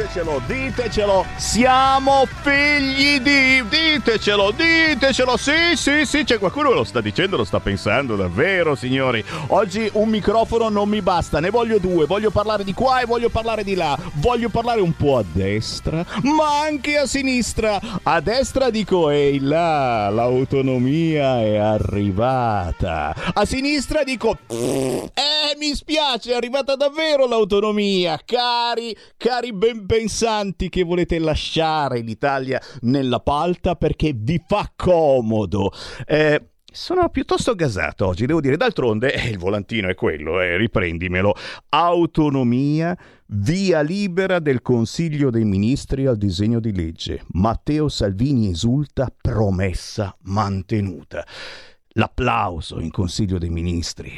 ditecelo, ditecelo, siamo figli di... Ditecelo, ditecelo, sì, sì, sì, c'è qualcuno che lo sta dicendo, lo sta pensando, davvero, signori. Oggi un microfono non mi basta, ne voglio due, voglio parlare di qua e voglio parlare di là, voglio parlare un po' a destra, ma anche a sinistra. A destra dico, ehi là, l'autonomia è arrivata. A sinistra dico, eh, mi spiace, è arrivata davvero l'autonomia, cari, cari ben pensanti che volete lasciare l'Italia nella palta perché vi fa comodo. Eh, sono piuttosto gasato oggi, devo dire. D'altronde eh, il volantino è quello, eh, riprendimelo. Autonomia, via libera del Consiglio dei Ministri al disegno di legge. Matteo Salvini esulta, promessa mantenuta. L'applauso in Consiglio dei Ministri.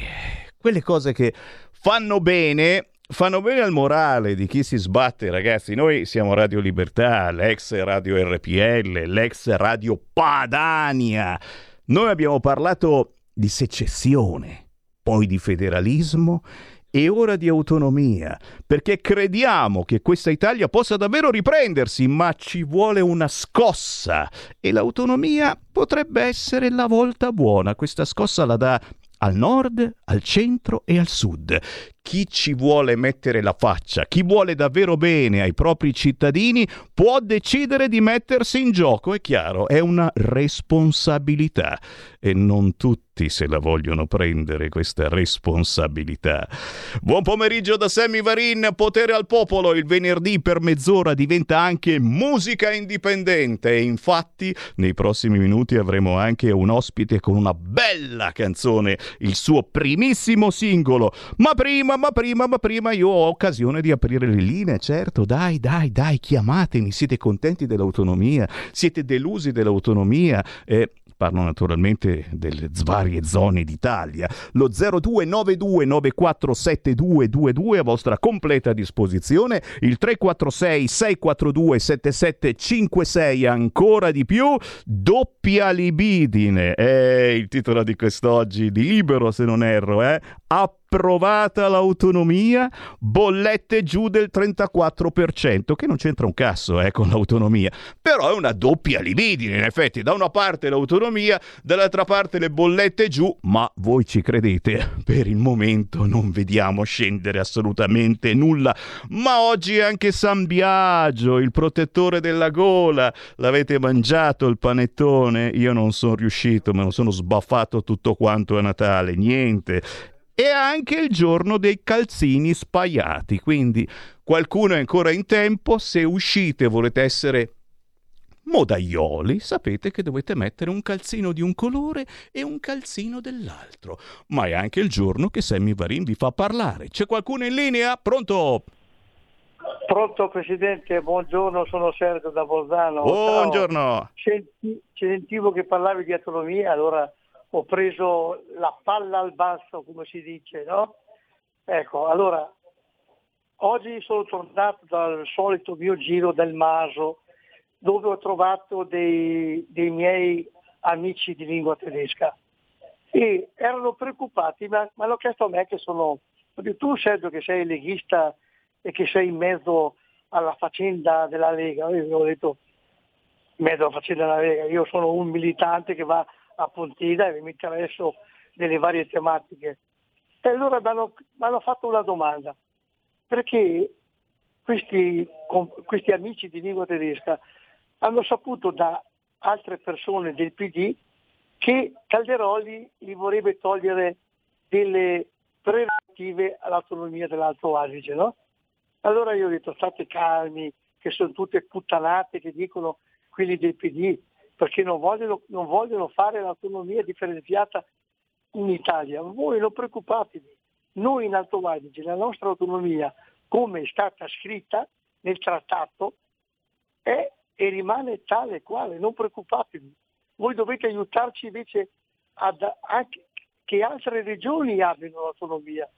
Quelle cose che fanno bene fanno bene al morale di chi si sbatte, ragazzi. Noi siamo Radio Libertà, l'ex Radio RPL, l'ex Radio Padania. Noi abbiamo parlato di secessione, poi di federalismo e ora di autonomia, perché crediamo che questa Italia possa davvero riprendersi, ma ci vuole una scossa e l'autonomia potrebbe essere la volta buona. Questa scossa la dà al nord, al centro e al sud. Chi ci vuole mettere la faccia, chi vuole davvero bene ai propri cittadini, può decidere di mettersi in gioco, è chiaro, è una responsabilità e non tutti se la vogliono prendere questa responsabilità. Buon pomeriggio da Sammy Varin, potere al popolo, il venerdì per mezz'ora diventa anche musica indipendente e infatti nei prossimi minuti avremo anche un ospite con una bella canzone, il suo primissimo singolo. Ma prima, ma prima, ma prima io ho occasione di aprire le linee, certo, dai, dai, dai, chiamatemi, siete contenti dell'autonomia, siete delusi dell'autonomia. Eh, parlo naturalmente delle varie zone d'Italia. Lo 0292947222 a vostra completa disposizione, il 346 642 7756 ancora di più, doppia libidine, è il titolo di quest'oggi di Libero se non erro, eh? Approvata l'autonomia, bollette giù del 34%, che non c'entra un cazzo eh, con l'autonomia, però è una doppia libidine in effetti, da una parte l'autonomia, dall'altra parte le bollette giù, ma voi ci credete, per il momento non vediamo scendere assolutamente nulla, ma oggi anche San Biagio, il protettore della gola, l'avete mangiato il panettone? Io non sono riuscito, me lo sono sbaffato tutto quanto a Natale, niente e anche il giorno dei calzini spaiati. Quindi qualcuno è ancora in tempo, se uscite e volete essere modaioli, sapete che dovete mettere un calzino di un colore e un calzino dell'altro. Ma è anche il giorno che Sammy Varin vi fa parlare. C'è qualcuno in linea? Pronto? Pronto Presidente, buongiorno, sono Sergio da Bolzano. Buongiorno. Senti, sentivo che parlavi di autonomia, allora ho preso la palla al basso, come si dice, no? Ecco, allora, oggi sono tornato dal solito mio giro del Maso, dove ho trovato dei, dei miei amici di lingua tedesca e erano preoccupati, ma, ma hanno chiesto a me che sono, tu Sergio che sei leghista e che sei in mezzo alla faccenda della Lega, io ho detto in mezzo alla faccenda della Lega, io sono un militante che va a Pontida e mi interesso delle varie tematiche. E allora mi hanno, mi hanno fatto una domanda, perché questi, questi amici di lingua tedesca hanno saputo da altre persone del PD che Calderoli gli vorrebbe togliere delle prerogative all'autonomia dell'Alto Adige, no? Allora io ho detto state calmi, che sono tutte puttanate che dicono quelli del PD, perché non vogliono, non vogliono fare l'autonomia differenziata in Italia. Voi non preoccupatevi, noi in Alto Adige, la nostra autonomia, come è stata scritta nel trattato, è e rimane tale e quale, non preoccupatevi. Voi dovete aiutarci invece ad, anche che altre regioni abbiano l'autonomia.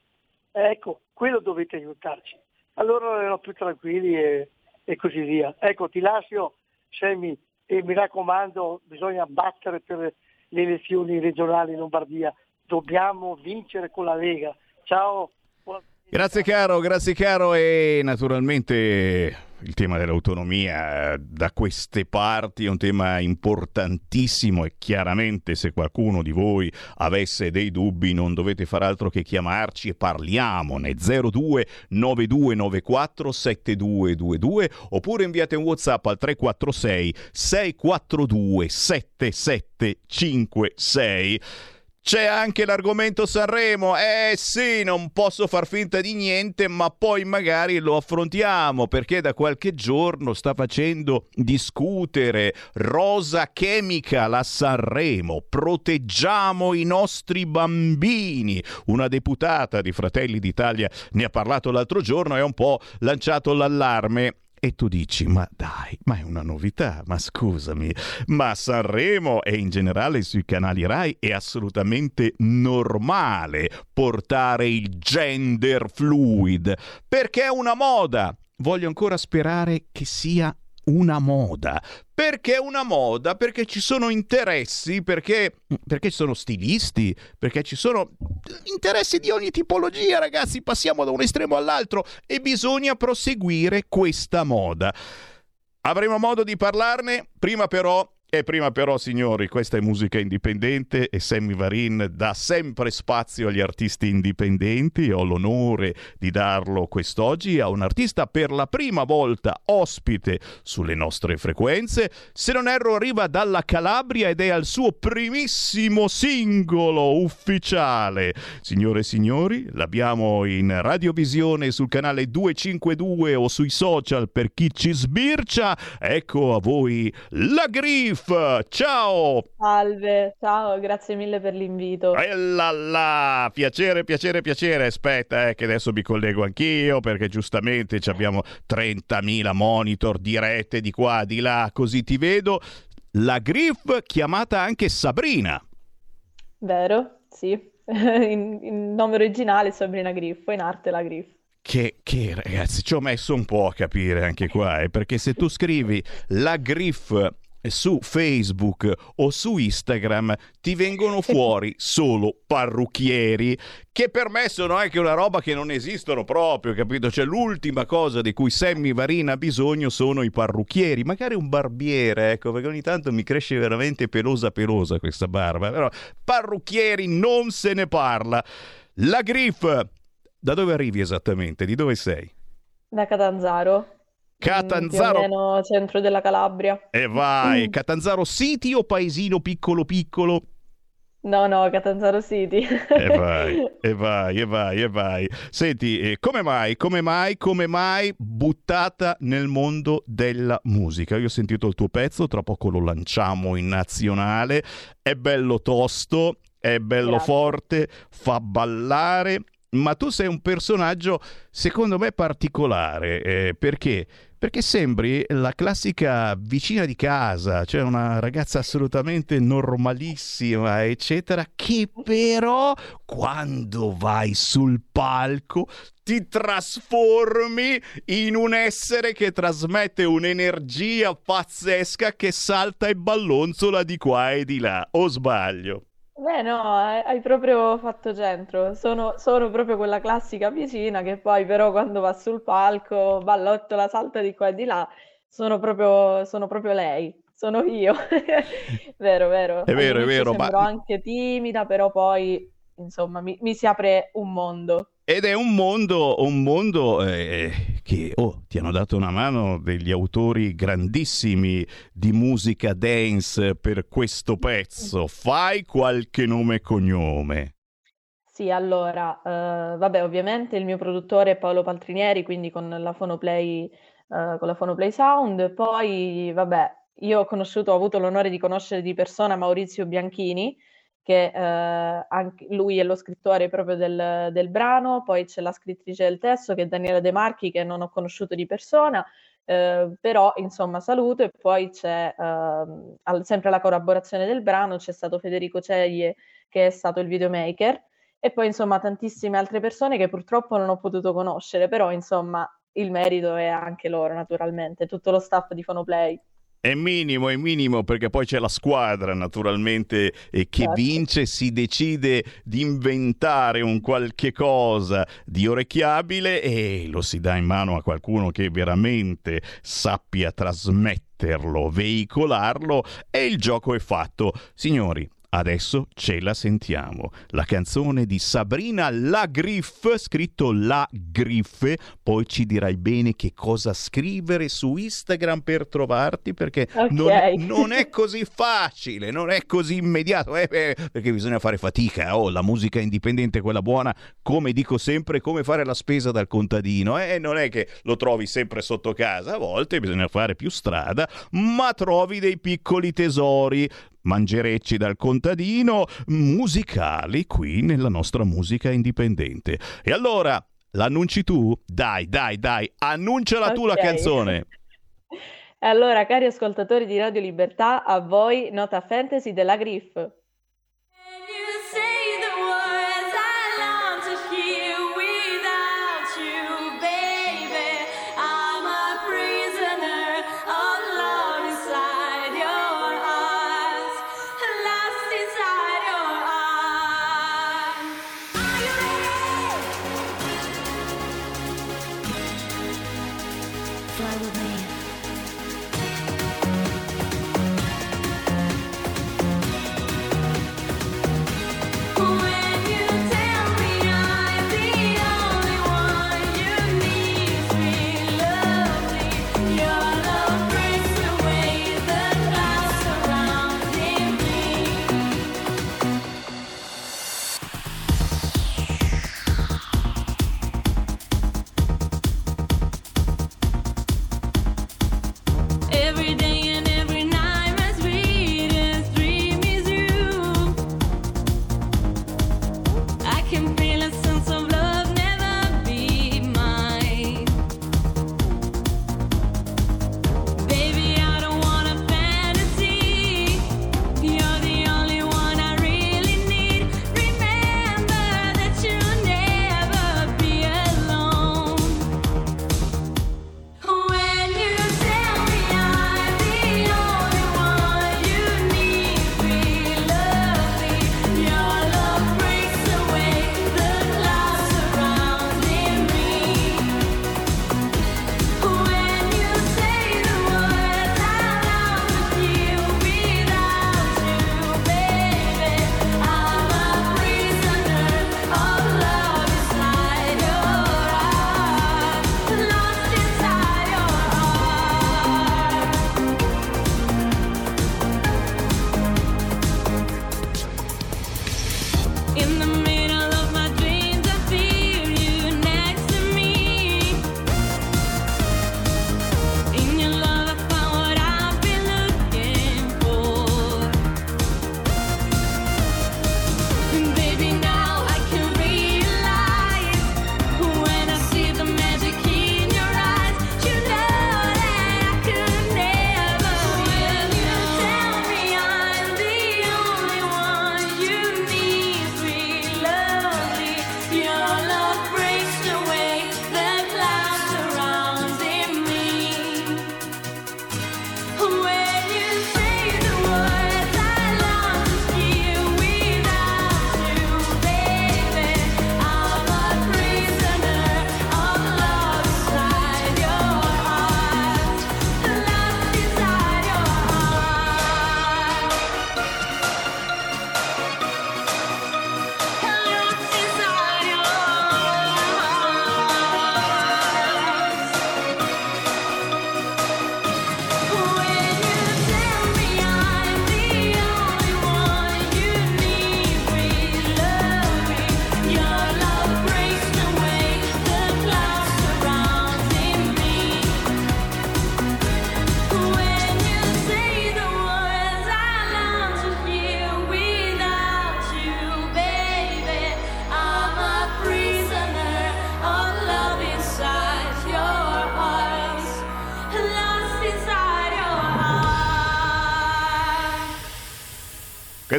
Ecco, quello dovete aiutarci. Allora erano più tranquilli e, e così via. Ecco, ti lascio, Semi, e mi raccomando, bisogna battere per le elezioni regionali in Lombardia. Dobbiamo vincere con la Lega. Ciao. Grazie caro, grazie caro e naturalmente il tema dell'autonomia eh, da queste parti è un tema importantissimo e chiaramente se qualcuno di voi avesse dei dubbi non dovete far altro che chiamarci e parliamone. 02 9294 7222 oppure inviate un whatsapp al 346 642 7756 c'è anche l'argomento Sanremo. Eh sì, non posso far finta di niente, ma poi magari lo affrontiamo perché da qualche giorno sta facendo discutere Rosa Chemical a Sanremo. Proteggiamo i nostri bambini. Una deputata di Fratelli d'Italia ne ha parlato l'altro giorno e ha un po' lanciato l'allarme e tu dici, ma dai, ma è una novità, ma scusami, ma Sanremo e in generale sui canali RAI è assolutamente normale portare il gender fluid, perché è una moda. Voglio ancora sperare che sia una moda. Perché una moda? Perché ci sono interessi, perché, perché ci sono stilisti, perché ci sono interessi di ogni tipologia, ragazzi. Passiamo da un estremo all'altro e bisogna proseguire questa moda. Avremo modo di parlarne, prima però e prima però, signori, questa è musica indipendente e Sammy Varin dà sempre spazio agli artisti indipendenti. Ho l'onore di darlo quest'oggi a un artista per la prima volta ospite sulle nostre frequenze. Se non erro, arriva dalla Calabria ed è al suo primissimo singolo ufficiale. Signore e signori, l'abbiamo in radiovisione sul canale 252 o sui social per chi ci sbircia. Ecco a voi la Griff Griff, ciao! Salve, ciao, grazie mille per l'invito. E là là, piacere, piacere, piacere. Aspetta, eh, che adesso mi collego anch'io perché giustamente abbiamo 30.000 monitor dirette di qua, di là, così ti vedo. La Griff chiamata anche Sabrina. Vero, sì. in, in nome originale Sabrina Griffo, in arte la Griff. Che, che, ragazzi, ci ho messo un po' a capire anche qua, eh, perché se tu scrivi la Griff su Facebook o su Instagram ti vengono fuori solo parrucchieri che per me sono anche una roba che non esistono proprio, capito? Cioè l'ultima cosa di cui Sammy Varina ha bisogno sono i parrucchieri, magari un barbiere, ecco, perché ogni tanto mi cresce veramente pelosa pelosa questa barba, però parrucchieri non se ne parla. La Griff, da dove arrivi esattamente? Di dove sei? Da Catanzaro. Catanzaro. Più centro della Calabria. E vai, mm. Catanzaro City o paesino piccolo piccolo? No, no, Catanzaro City. e vai, e vai, e vai, e vai. Senti, eh, come mai, come mai, come mai buttata nel mondo della musica? Io ho sentito il tuo pezzo, tra poco lo lanciamo in nazionale. È bello tosto, è bello Grazie. forte, fa ballare ma tu sei un personaggio secondo me particolare eh, perché perché sembri la classica vicina di casa, cioè una ragazza assolutamente normalissima, eccetera, che però quando vai sul palco ti trasformi in un essere che trasmette un'energia pazzesca che salta e ballonzola di qua e di là, o sbaglio? Beh, no, hai proprio fatto centro. Sono, sono proprio quella classica vicina che poi però quando va sul palco, ballottola, salta di qua e di là, sono proprio, sono proprio lei, sono io. Vero, vero. È vero, è vero, ma... sembro anche timida, però poi, insomma, mi, mi si apre un mondo. Ed è un mondo, un mondo eh, che oh, ti hanno dato una mano degli autori grandissimi di musica dance per questo pezzo. Fai qualche nome e cognome. Sì, allora, eh, vabbè, ovviamente il mio produttore è Paolo Paltrinieri, quindi con la Fonoplay, eh, con la Fonoplay Sound. Poi, vabbè, io ho conosciuto, ho avuto l'onore di conoscere di persona Maurizio Bianchini, che eh, anche lui è lo scrittore proprio del, del, brano, poi c'è la scrittrice del testo che è Daniela De Marchi, che non ho conosciuto di persona, eh, però insomma saluto e poi c'è eh, al, sempre la collaborazione del brano, c'è stato Federico Ceglie che è stato il videomaker e poi insomma tantissime altre persone che purtroppo non ho potuto conoscere, però insomma il merito è anche loro naturalmente, tutto lo staff di Fonoplay. È minimo, è minimo perché poi c'è la squadra naturalmente eh, che certo. vince, si decide di inventare un qualche cosa di orecchiabile e lo si dà in mano a qualcuno che veramente sappia trasmetterlo, veicolarlo e il gioco è fatto. Signori, Adesso ce la sentiamo. La canzone di Sabrina La Griffe, scritto La Griffe. Poi ci dirai bene che cosa scrivere su Instagram per trovarti, perché okay. non, non, è così facile, non è così immediato, eh, perché bisogna fare fatica. Oh, la musica indipendente, quella buona, come dico sempre, come fare la spesa dal contadino. Eh, non è che lo trovi sempre sotto casa, a volte bisogna fare più strada, ma trovi dei piccoli tesori mangerecci dal contadino, musicali qui nella nostra musica indipendente. E allora, l'annunci tu? Dai, dai, dai, annunciala okay. tu la canzone. Allora, cari ascoltatori di Radio Libertà, a voi Nota Fantasy della Griff.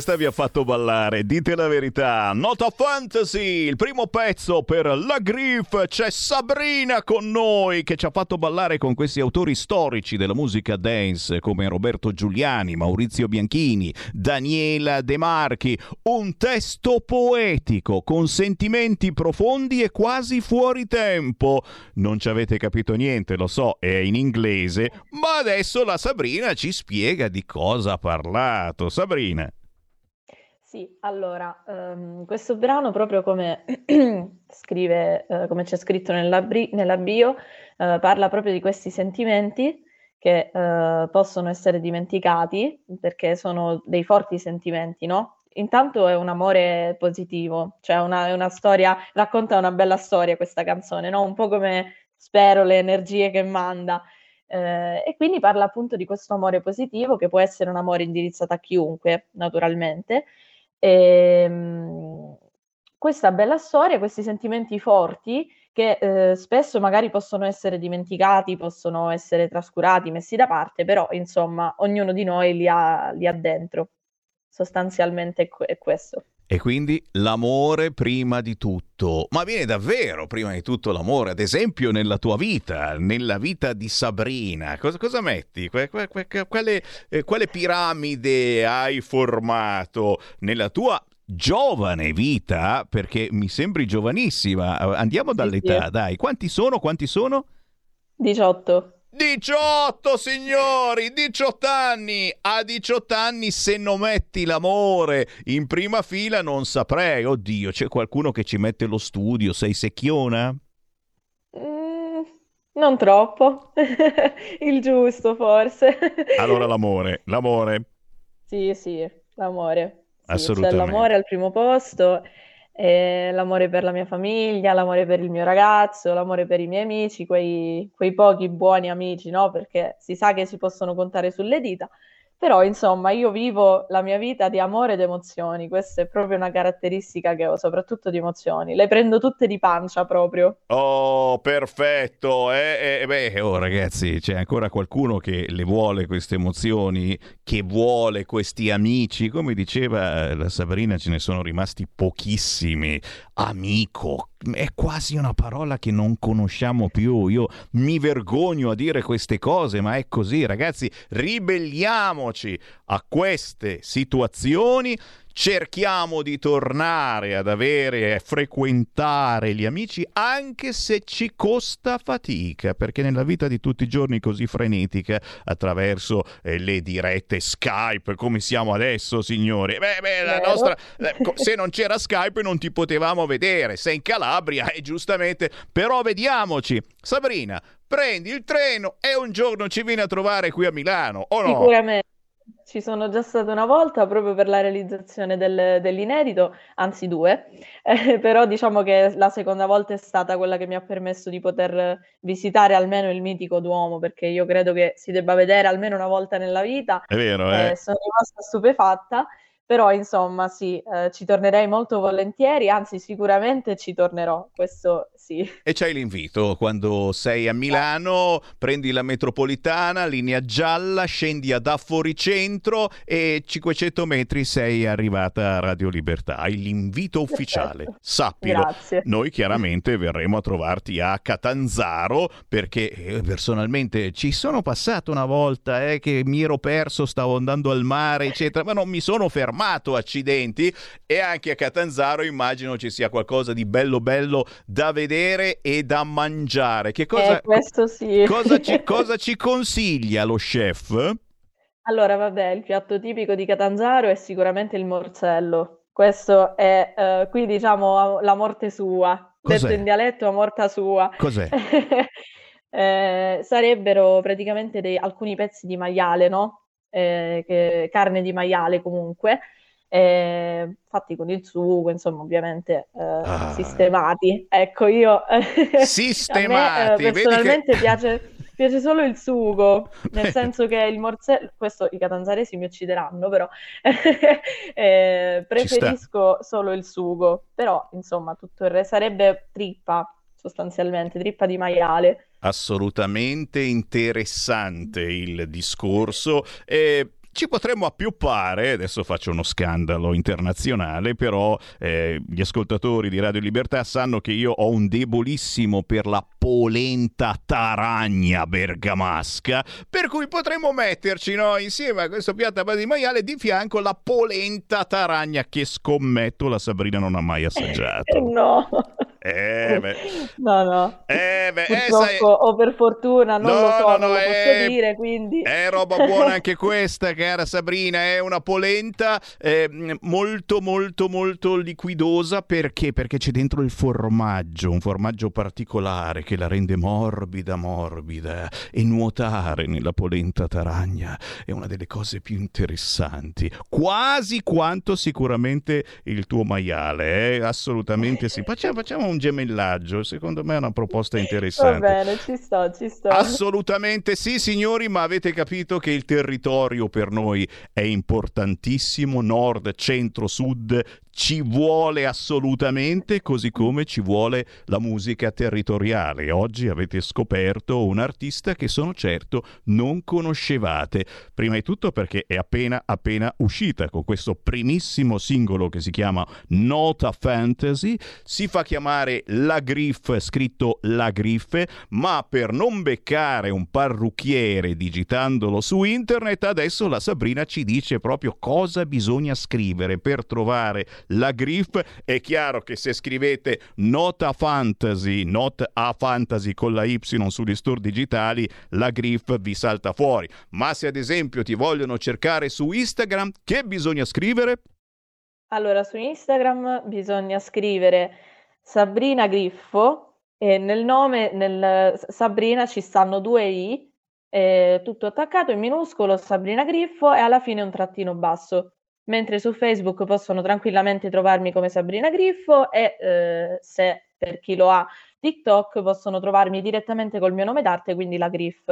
Questa vi ha fatto ballare, dite la verità. Nota Fantasy, il primo pezzo per la Griff. C'è Sabrina con noi che ci ha fatto ballare con questi autori storici della musica dance come Roberto Giuliani, Maurizio Bianchini, Daniela De Marchi. Un testo poetico con sentimenti profondi e quasi fuori tempo. Non ci avete capito niente, lo so, è in inglese, ma adesso la Sabrina ci spiega di cosa ha parlato. Sabrina. Sì, allora, ehm, questo brano, proprio come scrive, eh, come c'è scritto nella, bri- nella bio, eh, parla proprio di questi sentimenti che eh, possono essere dimenticati perché sono dei forti sentimenti, no? Intanto è un amore positivo, cioè una, una storia, racconta una bella storia questa canzone, no? Un po' come spero le energie che manda. Eh, e quindi parla appunto di questo amore positivo che può essere un amore indirizzato a chiunque, naturalmente, e, ehm, questa bella storia, questi sentimenti forti che eh, spesso magari possono essere dimenticati, possono essere trascurati, messi da parte, però insomma ognuno di noi li ha, li ha dentro. Sostanzialmente è questo. E quindi l'amore prima di tutto. Ma viene davvero prima di tutto l'amore, ad esempio nella tua vita, nella vita di Sabrina. Cosa, cosa metti? Quale, eh, quale piramide hai formato nella tua giovane vita? Perché mi sembri giovanissima. Andiamo dall'età, dai. Quanti sono? Quanti sono? 18. 18 signori, 18 anni. A 18 anni se non metti l'amore in prima fila non saprei. Oddio, c'è qualcuno che ci mette lo studio, sei secchiona? Mm, non troppo. Il giusto forse. allora l'amore, l'amore. Sì, sì, l'amore. Sì, Assolutamente. C'è l'amore al primo posto e l'amore per la mia famiglia, l'amore per il mio ragazzo, l'amore per i miei amici, quei, quei pochi buoni amici, no? Perché si sa che si possono contare sulle dita. Però, insomma, io vivo la mia vita di amore ed emozioni, questa è proprio una caratteristica che ho, soprattutto di emozioni. Le prendo tutte di pancia proprio. Oh, perfetto! Eh, eh, beh, oh, ragazzi, c'è ancora qualcuno che le vuole queste emozioni, che vuole questi amici. Come diceva la Sabrina, ce ne sono rimasti pochissimi. Amico, è quasi una parola che non conosciamo più. Io mi vergogno a dire queste cose, ma è così, ragazzi. Ribelliamoci a queste situazioni cerchiamo di tornare ad avere e frequentare gli amici anche se ci costa fatica, perché nella vita di tutti i giorni così frenetica, attraverso eh, le dirette Skype, come siamo adesso, signori, beh, beh, la nostra, eh, se non c'era Skype non ti potevamo vedere, sei in Calabria e giustamente, però vediamoci. Sabrina, prendi il treno e un giorno ci vieni a trovare qui a Milano, o no? Sicuramente. Ci sono già stata una volta proprio per la realizzazione del, dell'inedito, anzi due, eh, però diciamo che la seconda volta è stata quella che mi ha permesso di poter visitare almeno il mitico Duomo, perché io credo che si debba vedere almeno una volta nella vita. È vero, eh? eh sono rimasta stupefatta però insomma sì, eh, ci tornerei molto volentieri, anzi sicuramente ci tornerò, questo sì. E c'hai l'invito, quando sei a Milano prendi la metropolitana, linea gialla, scendi ad Affori Centro e 500 metri sei arrivata a Radio Libertà, hai l'invito ufficiale, Perfetto. sappilo. Grazie. Noi chiaramente verremo a trovarti a Catanzaro perché eh, personalmente ci sono passato una volta eh, che mi ero perso, stavo andando al mare eccetera, ma non mi sono fermato accidenti e anche a Catanzaro immagino ci sia qualcosa di bello bello da vedere e da mangiare. Che cosa, eh, questo sì. cosa, ci, cosa ci consiglia lo chef? Allora, vabbè, il piatto tipico di Catanzaro è sicuramente il morcello. Questo è uh, qui diciamo la morte sua, Cos'è? detto in dialetto a morta sua. Cos'è? eh, sarebbero praticamente dei, alcuni pezzi di maiale, no? eh, che, carne di maiale comunque, eh, fatti con il sugo, insomma, ovviamente eh, ah. sistemati. Ecco, io sistemati. me, eh, personalmente che... piace, piace, solo il sugo, nel senso che il morzello, questo i catanzaresi mi uccideranno, però eh, preferisco solo il sugo, però insomma, tutto il resto sarebbe trippa sostanzialmente, trippa di maiale. Assolutamente interessante il discorso. Eh, ci potremmo appioppare, adesso faccio uno scandalo internazionale, però eh, gli ascoltatori di Radio Libertà sanno che io ho un debolissimo per la polenta taragna bergamasca, per cui potremmo metterci no, insieme a questo piatto a base di maiale di fianco la polenta taragna che scommetto la Sabrina non ha mai assaggiato. No. Eh, beh. No, no. Eh, beh, eh, sai- o per fortuna, non No, lo so, no, non no, lo posso è- dire, quindi... È roba buona anche questa, cara Sabrina. È una polenta eh, molto, molto, molto liquidosa. Perché? Perché c'è dentro il formaggio, un formaggio particolare che la rende morbida, morbida. E nuotare nella polenta taragna è una delle cose più interessanti. Quasi quanto sicuramente il tuo maiale. Eh? Assolutamente sì. Facciamo, facciamo un gemellaggio. Secondo me è una proposta Va interessante. bene, ci sto, ci sto. Assolutamente sì, signori, ma avete capito che il territorio per noi è importantissimo, nord, centro, sud, ci vuole assolutamente, così come ci vuole la musica territoriale. Oggi avete scoperto un artista che sono certo non conoscevate. Prima di tutto perché è appena appena uscita con questo primissimo singolo che si chiama Nota Fantasy, si fa chiamare La Griff, scritto La Griffe, ma per non beccare un parrucchiere digitandolo su internet, adesso la Sabrina ci dice proprio cosa bisogna scrivere per trovare la Griff. È chiaro che se scrivete Nota Fantasy, Not a Fantasy con la Y sugli store digitali, la Griff vi salta fuori. Ma se ad esempio ti vogliono cercare su Instagram, che bisogna scrivere? Allora, su Instagram bisogna scrivere Sabrina Griffo e nel nome, nel Sabrina ci stanno due I, eh, tutto attaccato in minuscolo, Sabrina Griffo e alla fine un trattino basso. Mentre su Facebook possono tranquillamente trovarmi come Sabrina Griffo e eh, se per chi lo ha TikTok possono trovarmi direttamente col mio nome d'arte, quindi la Griff.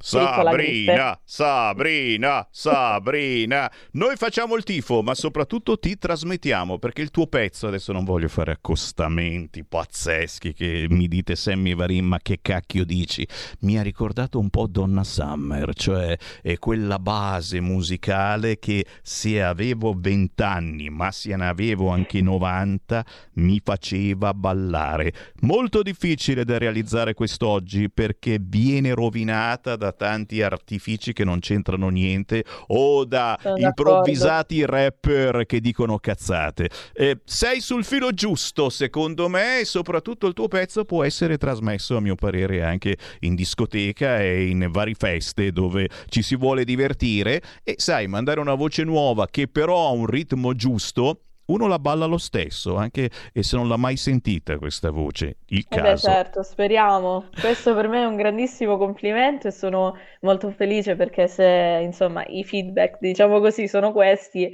Sabrina, Sabrina, Sabrina. Noi facciamo il tifo, ma soprattutto ti trasmettiamo perché il tuo pezzo, adesso non voglio fare accostamenti pazzeschi che mi dite Sammy Varin, ma che cacchio dici? Mi ha ricordato un po' Donna Summer, cioè è quella base musicale che se avevo 20 anni, ma se ne avevo anche 90, mi faceva ballare. Molto difficile da realizzare quest'oggi perché viene rovinata da tanti artifici che non c'entrano niente o da Sono improvvisati rapper che dicono cazzate. Eh, sei sul filo giusto, secondo me, e soprattutto il tuo pezzo può essere trasmesso, a mio parere, anche in discoteca e in varie feste dove ci si vuole divertire e sai, mandare una voce nuova che però ha un ritmo giusto. Uno la balla lo stesso, anche se non l'ha mai sentita questa voce. Il Eh beh, caso. certo, speriamo. Questo per me è un grandissimo complimento e sono molto felice perché se, insomma, i feedback, diciamo così, sono questi,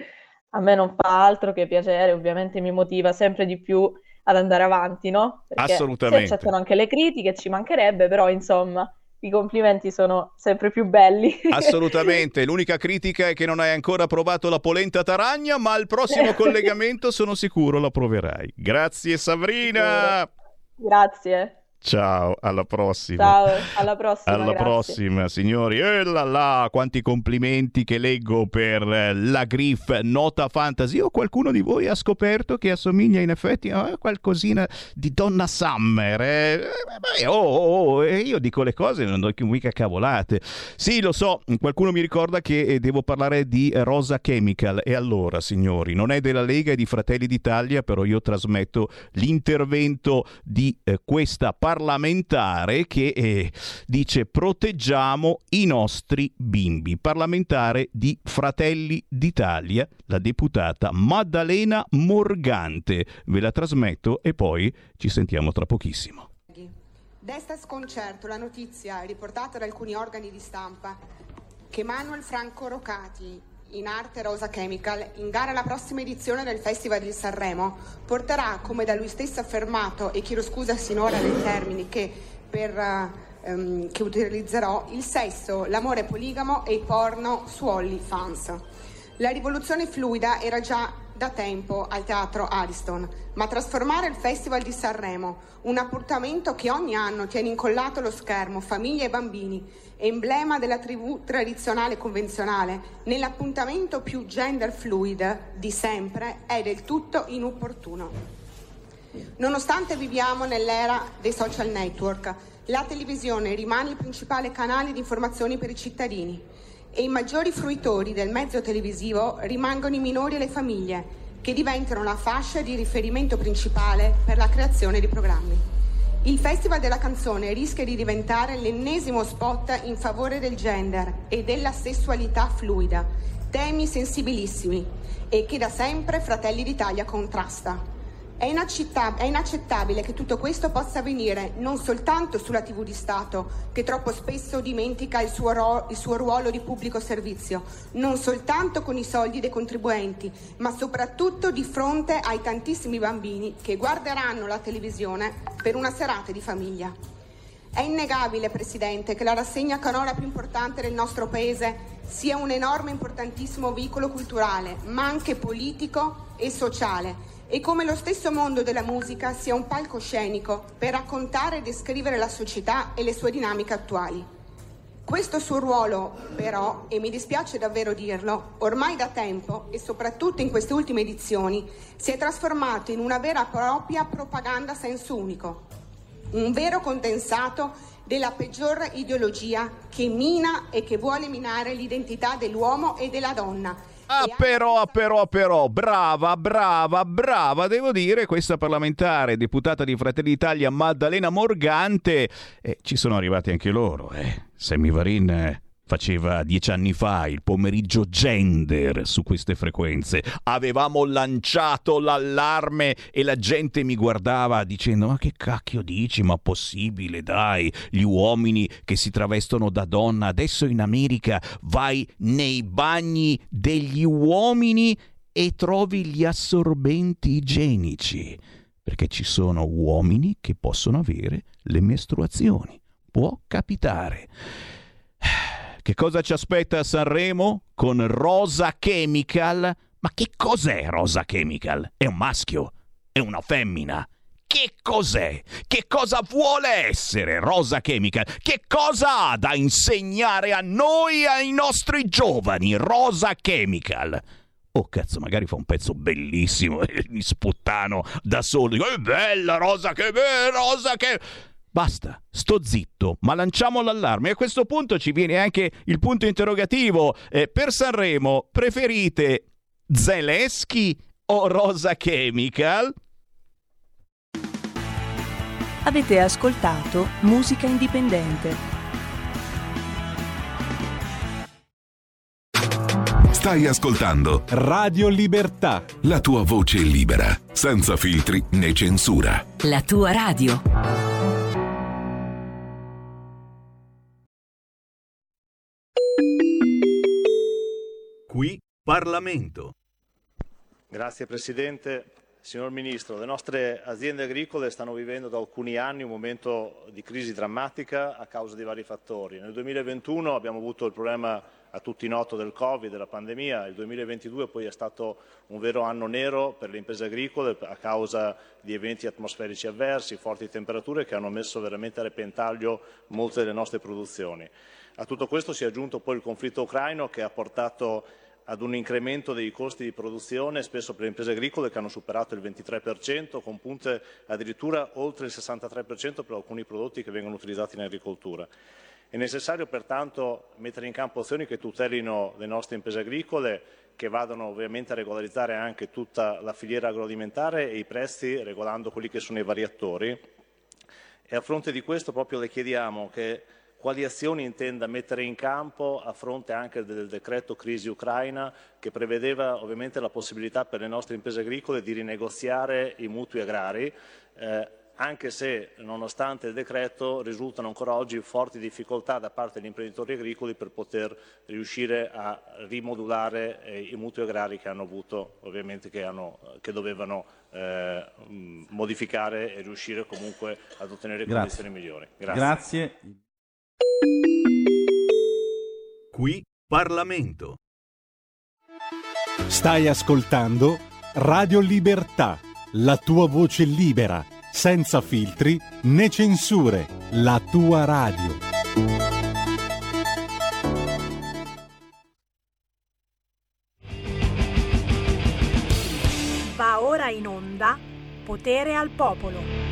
a me non fa altro che piacere, ovviamente mi motiva sempre di più ad andare avanti, no? Perché Assolutamente. si accettano anche le critiche, ci mancherebbe, però, insomma, i complimenti sono sempre più belli. Assolutamente, l'unica critica è che non hai ancora provato la polenta taragna, ma al prossimo collegamento sono sicuro la proverai. Grazie Sabrina! Grazie. Ciao, alla prossima. Ciao, alla prossima, Alla grazie. prossima, signori. E là là, quanti complimenti che leggo per eh, la Griff Nota Fantasy. O qualcuno di voi ha scoperto che assomiglia in effetti a qualcosina di Donna Summer. eh? Eh, beh, oh, oh, oh, eh, io dico le cose, non do mica cavolate. Sì, lo so, qualcuno mi ricorda che eh, devo parlare di eh, Rosa Chemical. E allora, signori, non è della Lega e di Fratelli d'Italia, però io trasmetto l'intervento di eh, questa parlamentare che eh, dice proteggiamo i nostri bimbi. Parlamentare di Fratelli d'Italia, la deputata Maddalena Morgante. Ve la trasmetto e poi ci sentiamo tra pochissimo. Desta sconcerto la notizia riportata da alcuni organi di stampa che Manuel Franco Rocati, in arte Rosa Chemical, in gara alla prossima edizione del Festival di Sanremo, porterà, come da lui stesso affermato, e chiedo scusa sinora dei termini che, per, eh, ehm, che utilizzerò, il sesso, l'amore poligamo e il porno su OnlyFans. La rivoluzione fluida era già da tempo al teatro Ariston, ma trasformare il Festival di Sanremo, un appuntamento che ogni anno tiene incollato allo schermo famiglie e bambini, emblema della tribù tradizionale e convenzionale, nell'appuntamento più gender fluid di sempre, è del tutto inopportuno. Nonostante viviamo nell'era dei social network, la televisione rimane il principale canale di informazioni per i cittadini e i maggiori fruitori del mezzo televisivo rimangono i minori e le famiglie, che diventano la fascia di riferimento principale per la creazione di programmi. Il Festival della canzone rischia di diventare l'ennesimo spot in favore del gender e della sessualità fluida, temi sensibilissimi e che da sempre Fratelli d'Italia contrasta. È, è inaccettabile che tutto questo possa avvenire non soltanto sulla TV di Stato, che troppo spesso dimentica il suo, ro- il suo ruolo di pubblico servizio, non soltanto con i soldi dei contribuenti, ma soprattutto di fronte ai tantissimi bambini che guarderanno la televisione per una serata di famiglia. È innegabile, Presidente, che la rassegna canora più importante del nostro Paese sia un enorme importantissimo veicolo culturale, ma anche politico e sociale e come lo stesso mondo della musica sia un palcoscenico per raccontare e descrivere la società e le sue dinamiche attuali. Questo suo ruolo, però, e mi dispiace davvero dirlo, ormai da tempo e soprattutto in queste ultime edizioni, si è trasformato in una vera e propria propaganda a senso unico, un vero condensato della peggior ideologia che mina e che vuole minare l'identità dell'uomo e della donna Ah però, però, però, brava, brava, brava, devo dire, questa parlamentare, deputata di Fratelli d'Italia, Maddalena Morgante, eh, ci sono arrivati anche loro, eh. Sammy Varin eh, faceva dieci anni fa il pomeriggio gender su queste frequenze. Avevamo lanciato l'allarme e la gente mi guardava dicendo: Ma che cacchio dici? Ma possibile, dai, gli uomini che si travestono da donna. Adesso in America vai nei bagni degli uomini e trovi gli assorbenti igienici. Perché ci sono uomini che possono avere le mestruazioni. Può capitare. Che cosa ci aspetta a Sanremo? Con Rosa Chemical? Ma che cos'è Rosa Chemical? È un maschio? È una femmina? Che cos'è? Che cosa vuole essere Rosa Chemical? Che cosa ha da insegnare a noi e ai nostri giovani Rosa Chemical? Oh cazzo, magari fa un pezzo bellissimo e mi sputtano da solo. Dico, bella Rosa che Rosa che Basta, sto zitto, ma lanciamo l'allarme. E a questo punto ci viene anche il punto interrogativo. Eh, per Sanremo preferite Zelensky o Rosa Chemical? Avete ascoltato Musica Indipendente. Stai ascoltando Radio Libertà. La tua voce libera, senza filtri né censura. La tua radio. Qui Parlamento. Grazie Presidente. Signor Ministro, le nostre aziende agricole stanno vivendo da alcuni anni un momento di crisi drammatica a causa di vari fattori. Nel 2021 abbiamo avuto il problema a tutti noto del Covid, della pandemia, il 2022 poi è stato un vero anno nero per le imprese agricole a causa di eventi atmosferici avversi, forti temperature che hanno messo veramente a repentaglio molte delle nostre produzioni. A tutto questo si è aggiunto poi il conflitto ucraino che ha portato ad un incremento dei costi di produzione, spesso per le imprese agricole che hanno superato il 23%, con punte addirittura oltre il 63% per alcuni prodotti che vengono utilizzati in agricoltura. È necessario pertanto mettere in campo azioni che tutelino le nostre imprese agricole, che vadano ovviamente a regolarizzare anche tutta la filiera agroalimentare e i prezzi regolando quelli che sono i vari attori. E a fronte di questo proprio le chiediamo che quali azioni intenda mettere in campo a fronte anche del decreto crisi ucraina che prevedeva ovviamente la possibilità per le nostre imprese agricole di rinegoziare i mutui agrari. Eh, anche se nonostante il decreto risultano ancora oggi forti difficoltà da parte degli imprenditori agricoli per poter riuscire a rimodulare eh, i mutui agrari che hanno avuto, ovviamente che, hanno, che dovevano eh, modificare e riuscire comunque ad ottenere Grazie. condizioni migliori. Grazie. Grazie. Qui Parlamento. Stai ascoltando Radio Libertà, la tua voce libera, senza filtri né censure, la tua radio. Va ora in onda Potere al Popolo.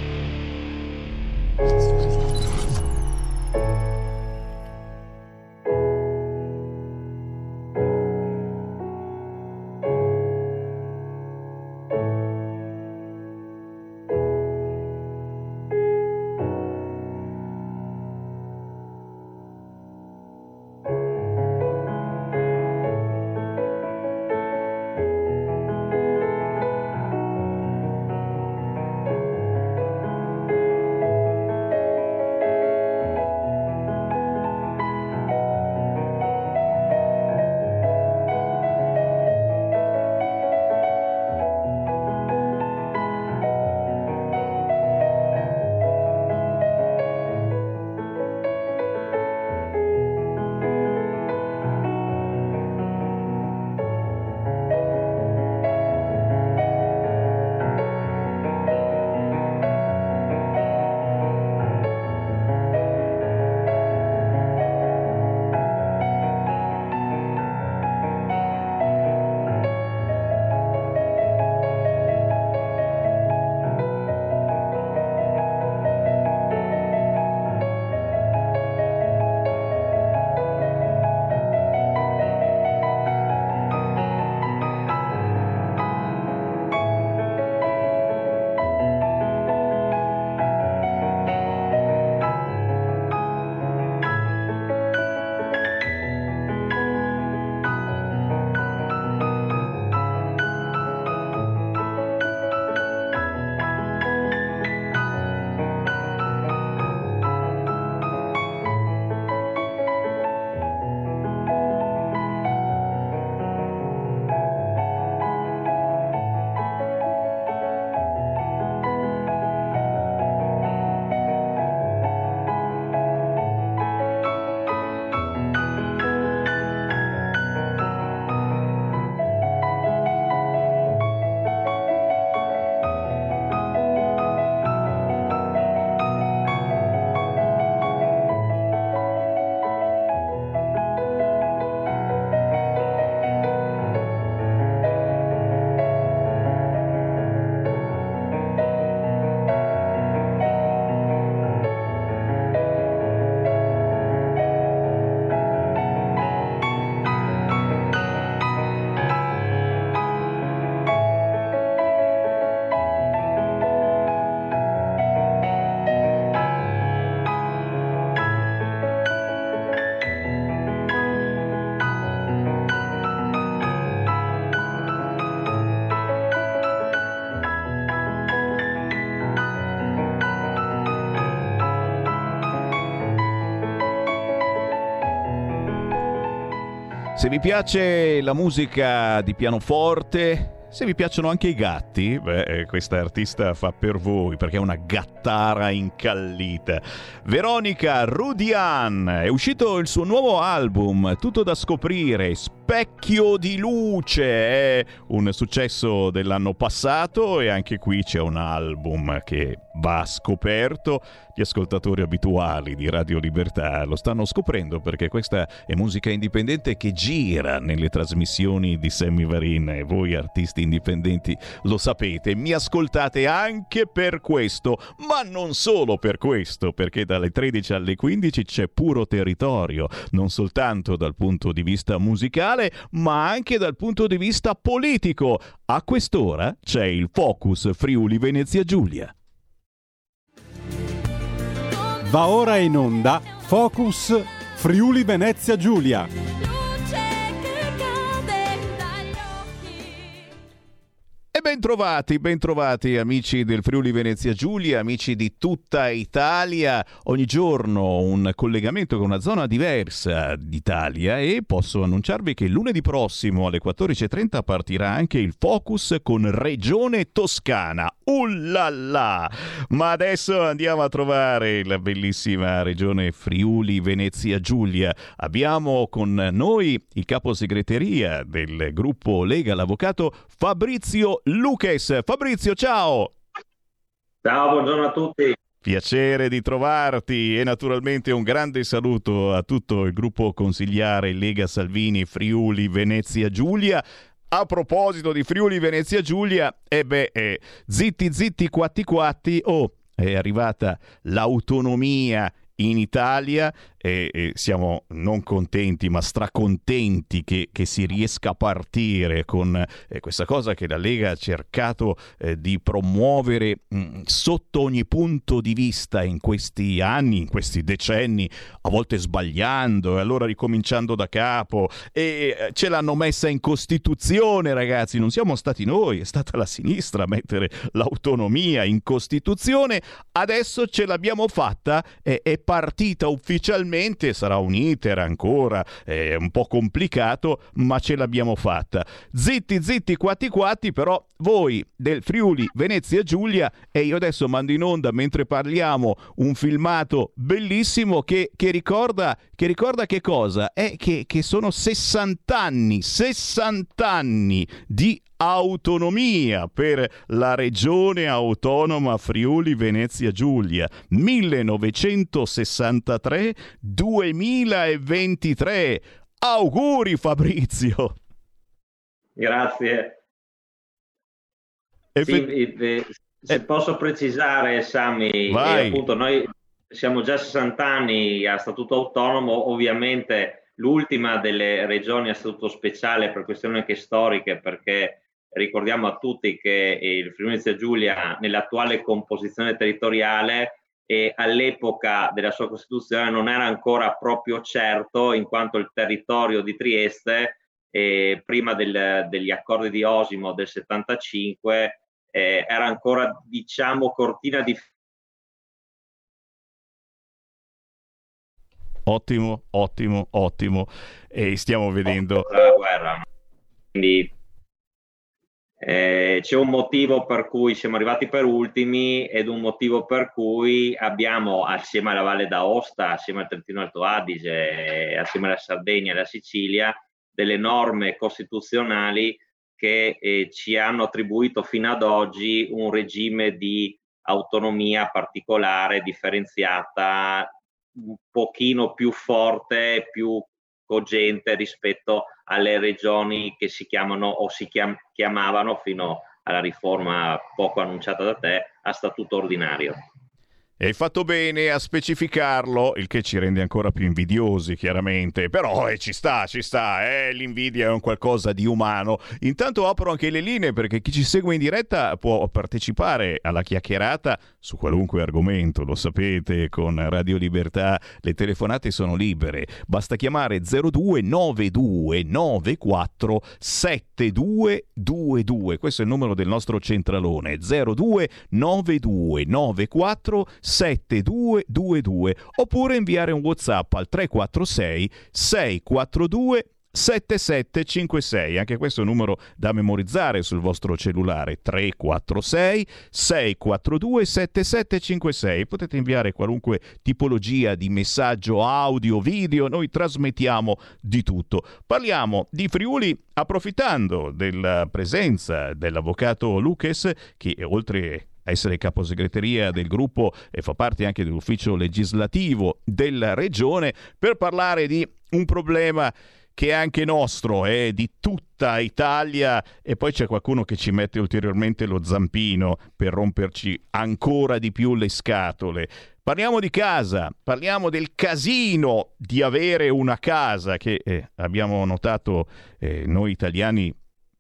Se vi piace la musica di pianoforte, se vi piacciono anche i gatti, beh, eh, questa artista fa per voi perché è una gattara incallita. Veronica Rudian, è uscito il suo nuovo album, tutto da scoprire, Specchio di luce, è un successo dell'anno passato e anche qui c'è un album che va scoperto. Gli ascoltatori abituali di Radio Libertà lo stanno scoprendo perché questa è musica indipendente che gira nelle trasmissioni di Sammy Varin e voi artisti indipendenti lo sapete, mi ascoltate anche per questo, ma non solo per questo, perché dalle 13 alle 15 c'è puro territorio, non soltanto dal punto di vista musicale, ma anche dal punto di vista politico. A quest'ora c'è il Focus Friuli Venezia Giulia. Va ora in onda Focus Friuli Venezia Giulia. Bentrovati, bentrovati amici del Friuli Venezia Giulia, amici di tutta Italia. Ogni giorno un collegamento con una zona diversa d'Italia e posso annunciarvi che lunedì prossimo alle 14.30 partirà anche il Focus con Regione Toscana. Ullala! Ma adesso andiamo a trovare la bellissima regione Friuli Venezia Giulia. Abbiamo con noi il capo segreteria del gruppo Lega, l'avvocato Fabrizio Lucas. Fabrizio, ciao! Ciao, buongiorno a tutti. Piacere di trovarti e naturalmente un grande saluto a tutto il gruppo consigliare Lega Salvini Friuli Venezia Giulia. A proposito di Friuli Venezia Giulia, e eh beh, eh, zitti zitti quatti quatti, oh, è arrivata l'autonomia in Italia e, e siamo non contenti ma stracontenti che, che si riesca a partire con eh, questa cosa che la Lega ha cercato eh, di promuovere mh, mm, sotto ogni punto di vista in questi anni, in questi decenni, a volte sbagliando e allora ricominciando da capo. E eh, ce l'hanno messa in Costituzione ragazzi, non siamo stati noi, è stata la sinistra a mettere l'autonomia in Costituzione, adesso ce l'abbiamo fatta, è, è partita ufficialmente Probabilmente sarà un iter ancora, è un po' complicato, ma ce l'abbiamo fatta. Zitti, zitti, quatti, quatti, però voi del Friuli Venezia Giulia e io adesso mando in onda mentre parliamo un filmato bellissimo che, che, ricorda, che ricorda che cosa? È che, che sono 60 anni, 60 anni di autonomia per la regione autonoma Friuli Venezia Giulia 1963-2023. Auguri Fabrizio. Grazie. Sì, eh, se eh. posso precisare, Sami, eh, appunto noi siamo già 60 anni a statuto autonomo, ovviamente l'ultima delle regioni a statuto speciale per questioni anche storiche, perché ricordiamo a tutti che il Friuli Giulia nell'attuale composizione territoriale e all'epoca della sua costituzione non era ancora proprio certo in quanto il territorio di Trieste eh, prima del, degli accordi di Osimo del 75 eh, era ancora diciamo cortina di Ottimo, ottimo, ottimo. E stiamo vedendo la guerra. Quindi eh, c'è un motivo per cui siamo arrivati per ultimi ed un motivo per cui abbiamo assieme alla Valle d'Aosta, assieme al Trentino Alto Adige, assieme alla Sardegna e alla Sicilia, delle norme costituzionali che eh, ci hanno attribuito fino ad oggi un regime di autonomia particolare, differenziata, un pochino più forte, più cogente rispetto alle regioni che si chiamano o si chiam- chiamavano fino alla riforma poco annunciata da te a statuto ordinario. E hai fatto bene a specificarlo, il che ci rende ancora più invidiosi, chiaramente. Però eh, ci sta, ci sta, eh, l'invidia è un qualcosa di umano. Intanto apro anche le linee perché chi ci segue in diretta può partecipare alla chiacchierata su qualunque argomento, lo sapete, con Radio Libertà le telefonate sono libere. Basta chiamare 029294 7222. Questo è il numero del nostro centralone. 029294 7222 oppure inviare un WhatsApp al 346 642 7756, anche questo è un numero da memorizzare sul vostro cellulare 346 642 7756. Potete inviare qualunque tipologia di messaggio audio, video, noi trasmettiamo di tutto. Parliamo di Friuli approfittando della presenza dell'avvocato Lucas che oltre essere caposegreteria del gruppo e fa parte anche dell'ufficio legislativo della regione per parlare di un problema che è anche nostro, è di tutta Italia e poi c'è qualcuno che ci mette ulteriormente lo zampino per romperci ancora di più le scatole. Parliamo di casa, parliamo del casino di avere una casa che eh, abbiamo notato eh, noi italiani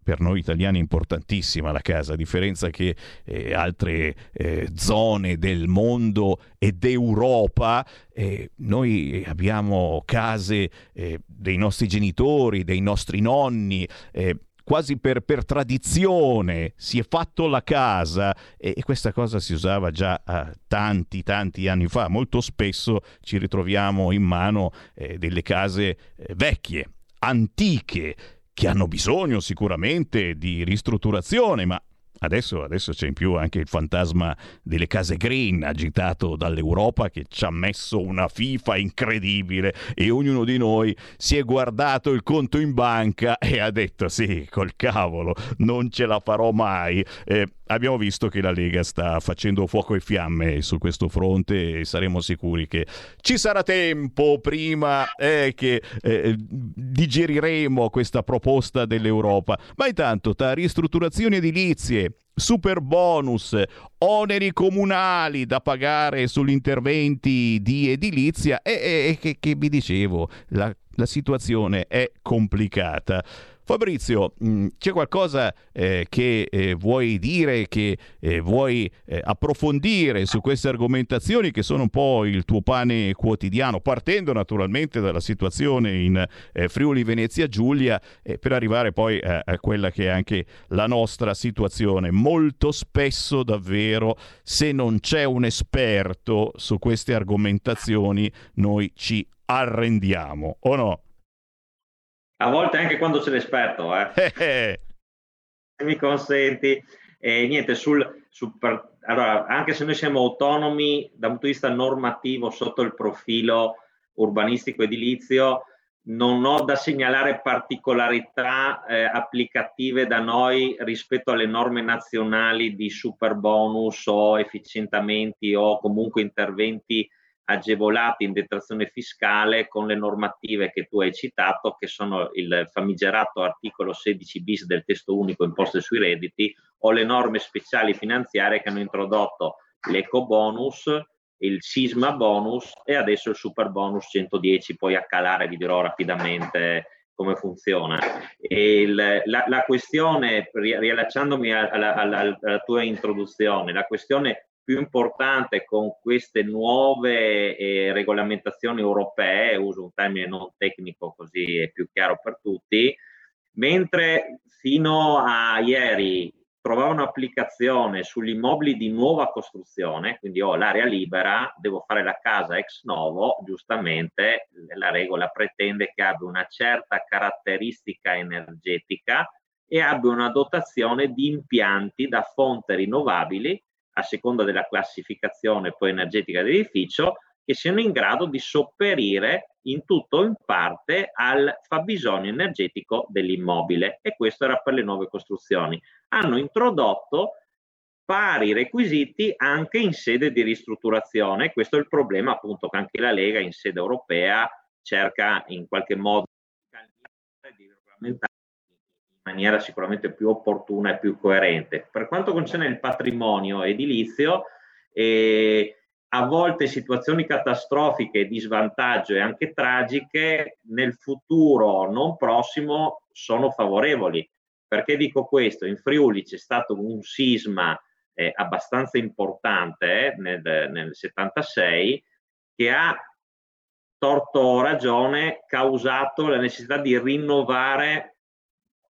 per noi italiani importantissima la casa, a differenza che eh, altre eh, zone del mondo e d'Europa, eh, noi abbiamo case eh, dei nostri genitori, dei nostri nonni, eh, quasi per, per, tradizione si è fatto la casa e, e questa cosa si usava già eh, tanti tanti anni fa. Molto spesso ci ritroviamo in mano eh, delle case eh, vecchie, antiche, che hanno bisogno sicuramente di ristrutturazione, ma Adesso, adesso, c'è in più anche il fantasma delle case green agitato dall'Europa che ci ha messo una FIFA incredibile e ognuno di noi si è guardato il conto in banca e ha detto sì, col cavolo, non ce la farò mai. Eh, abbiamo visto che la Lega sta facendo fuoco e fiamme su questo fronte e saremo sicuri che ci sarà tempo prima eh, che eh, digeriremo questa proposta dell'Europa. Ma intanto, tra ristrutturazioni edilizie, super bonus, oneri comunali da pagare sugli interventi di edilizia e, e che, che vi dicevo, la, la situazione è complicata. Fabrizio, mm, c'è qualcosa eh, che eh, vuoi dire, che eh, vuoi eh, approfondire su queste argomentazioni che sono un po' il tuo pane quotidiano, partendo naturalmente dalla situazione in eh, Friuli Venezia Giulia eh, per arrivare poi a, a quella che è anche la nostra situazione. Molto spesso davvero se non c'è un esperto su queste argomentazioni noi ci arrendiamo, o no? A volte anche quando c'è l'esperto, eh. se mi consenti. E niente, sul, sul per, allora, anche se noi siamo autonomi dal punto di vista normativo sotto il profilo urbanistico edilizio, non ho da segnalare particolarità eh, applicative da noi rispetto alle norme nazionali di super bonus o efficientamenti o comunque interventi agevolati in detrazione fiscale con le normative che tu hai citato, che sono il famigerato articolo 16 bis del testo unico imposte sui redditi o le norme speciali finanziarie che hanno introdotto l'eco bonus, il sisma bonus e adesso il super bonus 110, poi a calare vi dirò rapidamente come funziona. Il, la, la, questione, riallacciandomi alla, alla, alla tua introduzione, la questione più importante con queste nuove eh, regolamentazioni europee, uso un termine non tecnico così è più chiaro per tutti, mentre fino a ieri trovavo un'applicazione sugli immobili di nuova costruzione, quindi ho l'area libera, devo fare la casa ex novo, giustamente la regola pretende che abbia una certa caratteristica energetica e abbia una dotazione di impianti da fonte rinnovabili a seconda della classificazione poi energetica dell'edificio, che siano in grado di sopperire in tutto o in parte al fabbisogno energetico dell'immobile e questo era per le nuove costruzioni. Hanno introdotto pari requisiti anche in sede di ristrutturazione, questo è il problema appunto che anche la Lega in sede europea cerca in qualche modo di regolamentare maniera sicuramente più opportuna e più coerente. Per quanto concerne il patrimonio edilizio, eh, a volte situazioni catastrofiche di svantaggio e anche tragiche nel futuro non prossimo sono favorevoli. Perché dico questo? In Friuli c'è stato un sisma eh, abbastanza importante eh, nel, nel 76 che ha torto ragione causato la necessità di rinnovare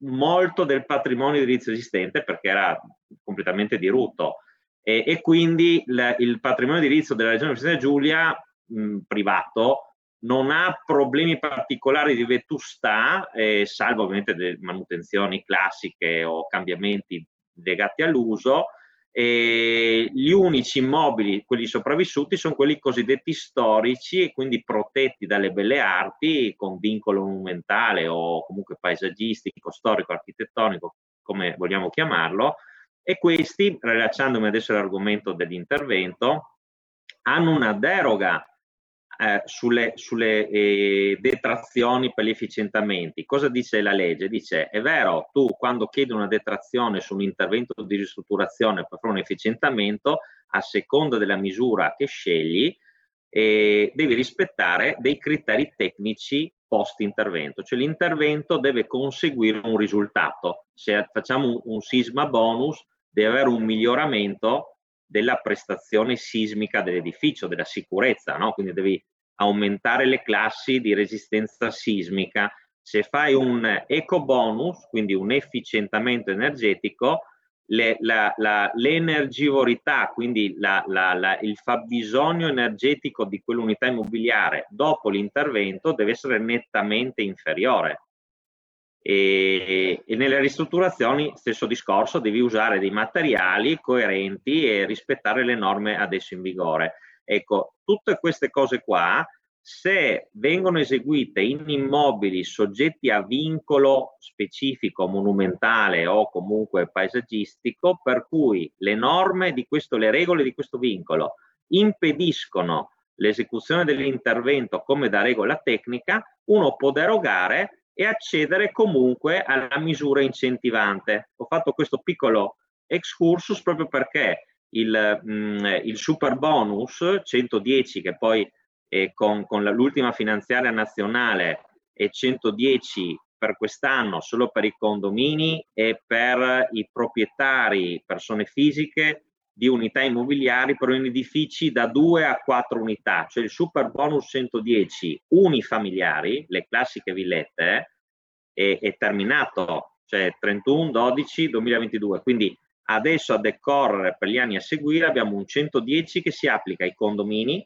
molto del patrimonio edilizio esistente perché era completamente dirotto e, e quindi il, il, patrimonio edilizio della regione Friuli Giulia mh, privato non ha problemi particolari di vetustà, eh, salvo ovviamente delle manutenzioni classiche o cambiamenti legati all'uso, e gli unici immobili, quelli sopravvissuti, sono quelli cosiddetti storici e quindi protetti dalle belle arti con vincolo monumentale o comunque paesaggistico, storico, architettonico, come vogliamo chiamarlo. E questi, rilacciandomi adesso all'argomento dell'intervento, hanno una deroga eh, sulle, sulle eh, detrazioni per gli efficientamenti. Cosa dice la legge? Dice, è vero, tu quando chiedi una detrazione su un intervento di ristrutturazione per fare un efficientamento, a seconda della misura che scegli, eh, devi rispettare dei criteri tecnici post intervento, cioè l'intervento deve conseguire un risultato. Se facciamo un, un sisma bonus, deve avere un miglioramento della prestazione sismica dell'edificio, della sicurezza, no? quindi devi aumentare le classi di resistenza sismica Se fai un eco bonus, quindi un efficientamento energetico, le, la, la, l'energivorità, quindi la, il fabbisogno energetico di quell'unità immobiliare dopo l'intervento deve essere nettamente inferiore. E, e, nelle ristrutturazioni stesso discorso, devi usare dei materiali coerenti e rispettare le norme adesso in vigore. Ecco, tutte queste cose qua se vengono eseguite in immobili soggetti a vincolo specifico, monumentale o comunque paesaggistico, per cui le norme di questo, le regole di questo vincolo impediscono l'esecuzione dell'intervento come da regola tecnica, uno può derogare e accedere comunque alla misura incentivante. Ho fatto questo piccolo excursus proprio perché il, mh, mm, il super bonus 110 che poi e con, con l'ultima finanziaria nazionale e 110 per quest'anno solo per i condomini e per i proprietari, persone fisiche di unità immobiliari per edifici da 2 a 4 unità, cioè il super bonus 110 unifamiliari, le classiche villette, è, è terminato, cioè 31 12 2022. Quindi adesso a decorrere per gli anni a seguire abbiamo un 110 che si applica ai condomini,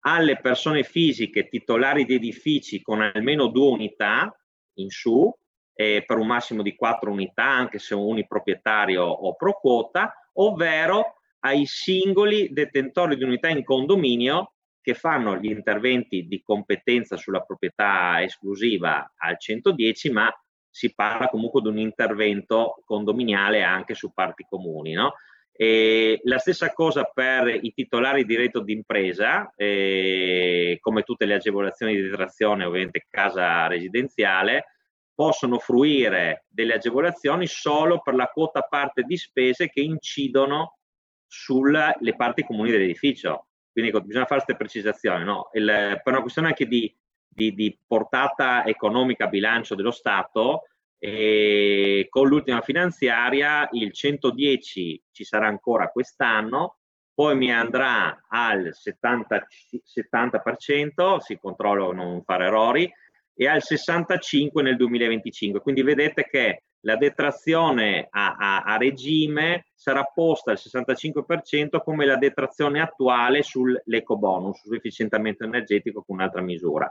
alle persone fisiche titolari di edifici con almeno due unità in su, eh, per un massimo di quattro unità, anche se uniproprietario o pro quota, ovvero ai singoli detentori di unità in condominio che fanno gli interventi di competenza sulla proprietà esclusiva al 110, ma si parla comunque di un intervento condominiale anche su parti comuni. No? E la stessa cosa per i titolari di reddito d'impresa, eh, come tutte le agevolazioni di detrazione, ovviamente casa residenziale, possono fruire delle agevolazioni solo per la quota parte di spese che incidono sulle parti comuni dell'edificio. Quindi ecco, bisogna fare queste precisazioni. No? Il, per una questione anche di, di, di portata economica a bilancio dello Stato, e con l'ultima finanziaria il 110 ci sarà ancora quest'anno, poi mi andrà al 70%, 70% si controlla non fare errori, e al 65% nel 2025. Quindi vedete che la detrazione a, a, a regime sarà posta al 65% come la detrazione attuale sull'eco bonus, sull'efficientamento energetico con un'altra misura.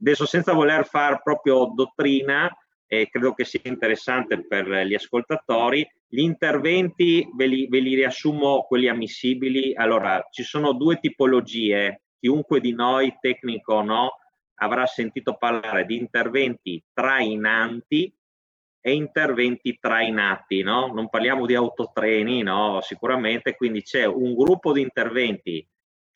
Adesso senza voler fare proprio dottrina, e credo che sia interessante per gli ascoltatori. Gli interventi ve li, ve li riassumo quelli ammissibili. Allora, ci sono due tipologie. Chiunque di noi, tecnico o no, avrà sentito parlare di interventi trainanti e interventi trainati, no? Non parliamo di autotreni, no? Sicuramente, quindi c'è un gruppo di interventi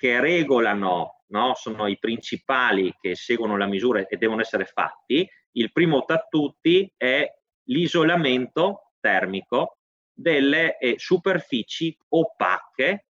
che regolano, no? Sono i principali che seguono la misura e devono essere fatti il primo tra tutti è l'isolamento termico delle eh, superfici opache,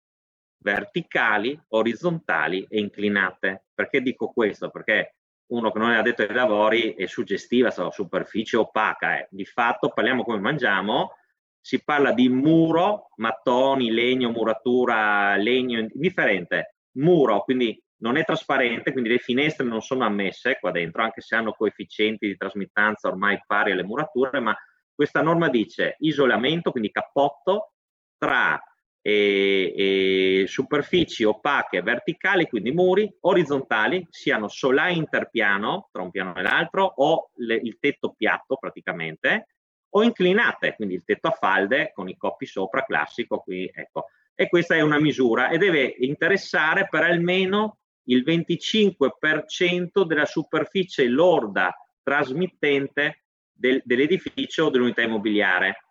verticali, orizzontali e inclinate. Perché dico questo? Perché uno che non è addetto ai lavori è suggestiva, so, superficie opaca. Eh. Di fatto parliamo come mangiamo, si parla di muro, mattoni, legno, muratura, legno, indifferente. Muro, quindi non è trasparente, quindi le finestre non sono ammesse qua dentro, anche se hanno coefficienti di trasmittanza ormai pari alle murature, ma questa norma dice isolamento, quindi cappotto, tra e, e superfici opache verticali, quindi muri, orizzontali, siano solai interpiano tra un piano e l'altro o le, il tetto piatto praticamente, o inclinate, quindi il tetto a falde con i coppi sopra, classico qui, ecco. E questa è una misura e deve interessare per almeno il 25% della superficie lorda trasmittente del, dell'edificio o dell'unità immobiliare.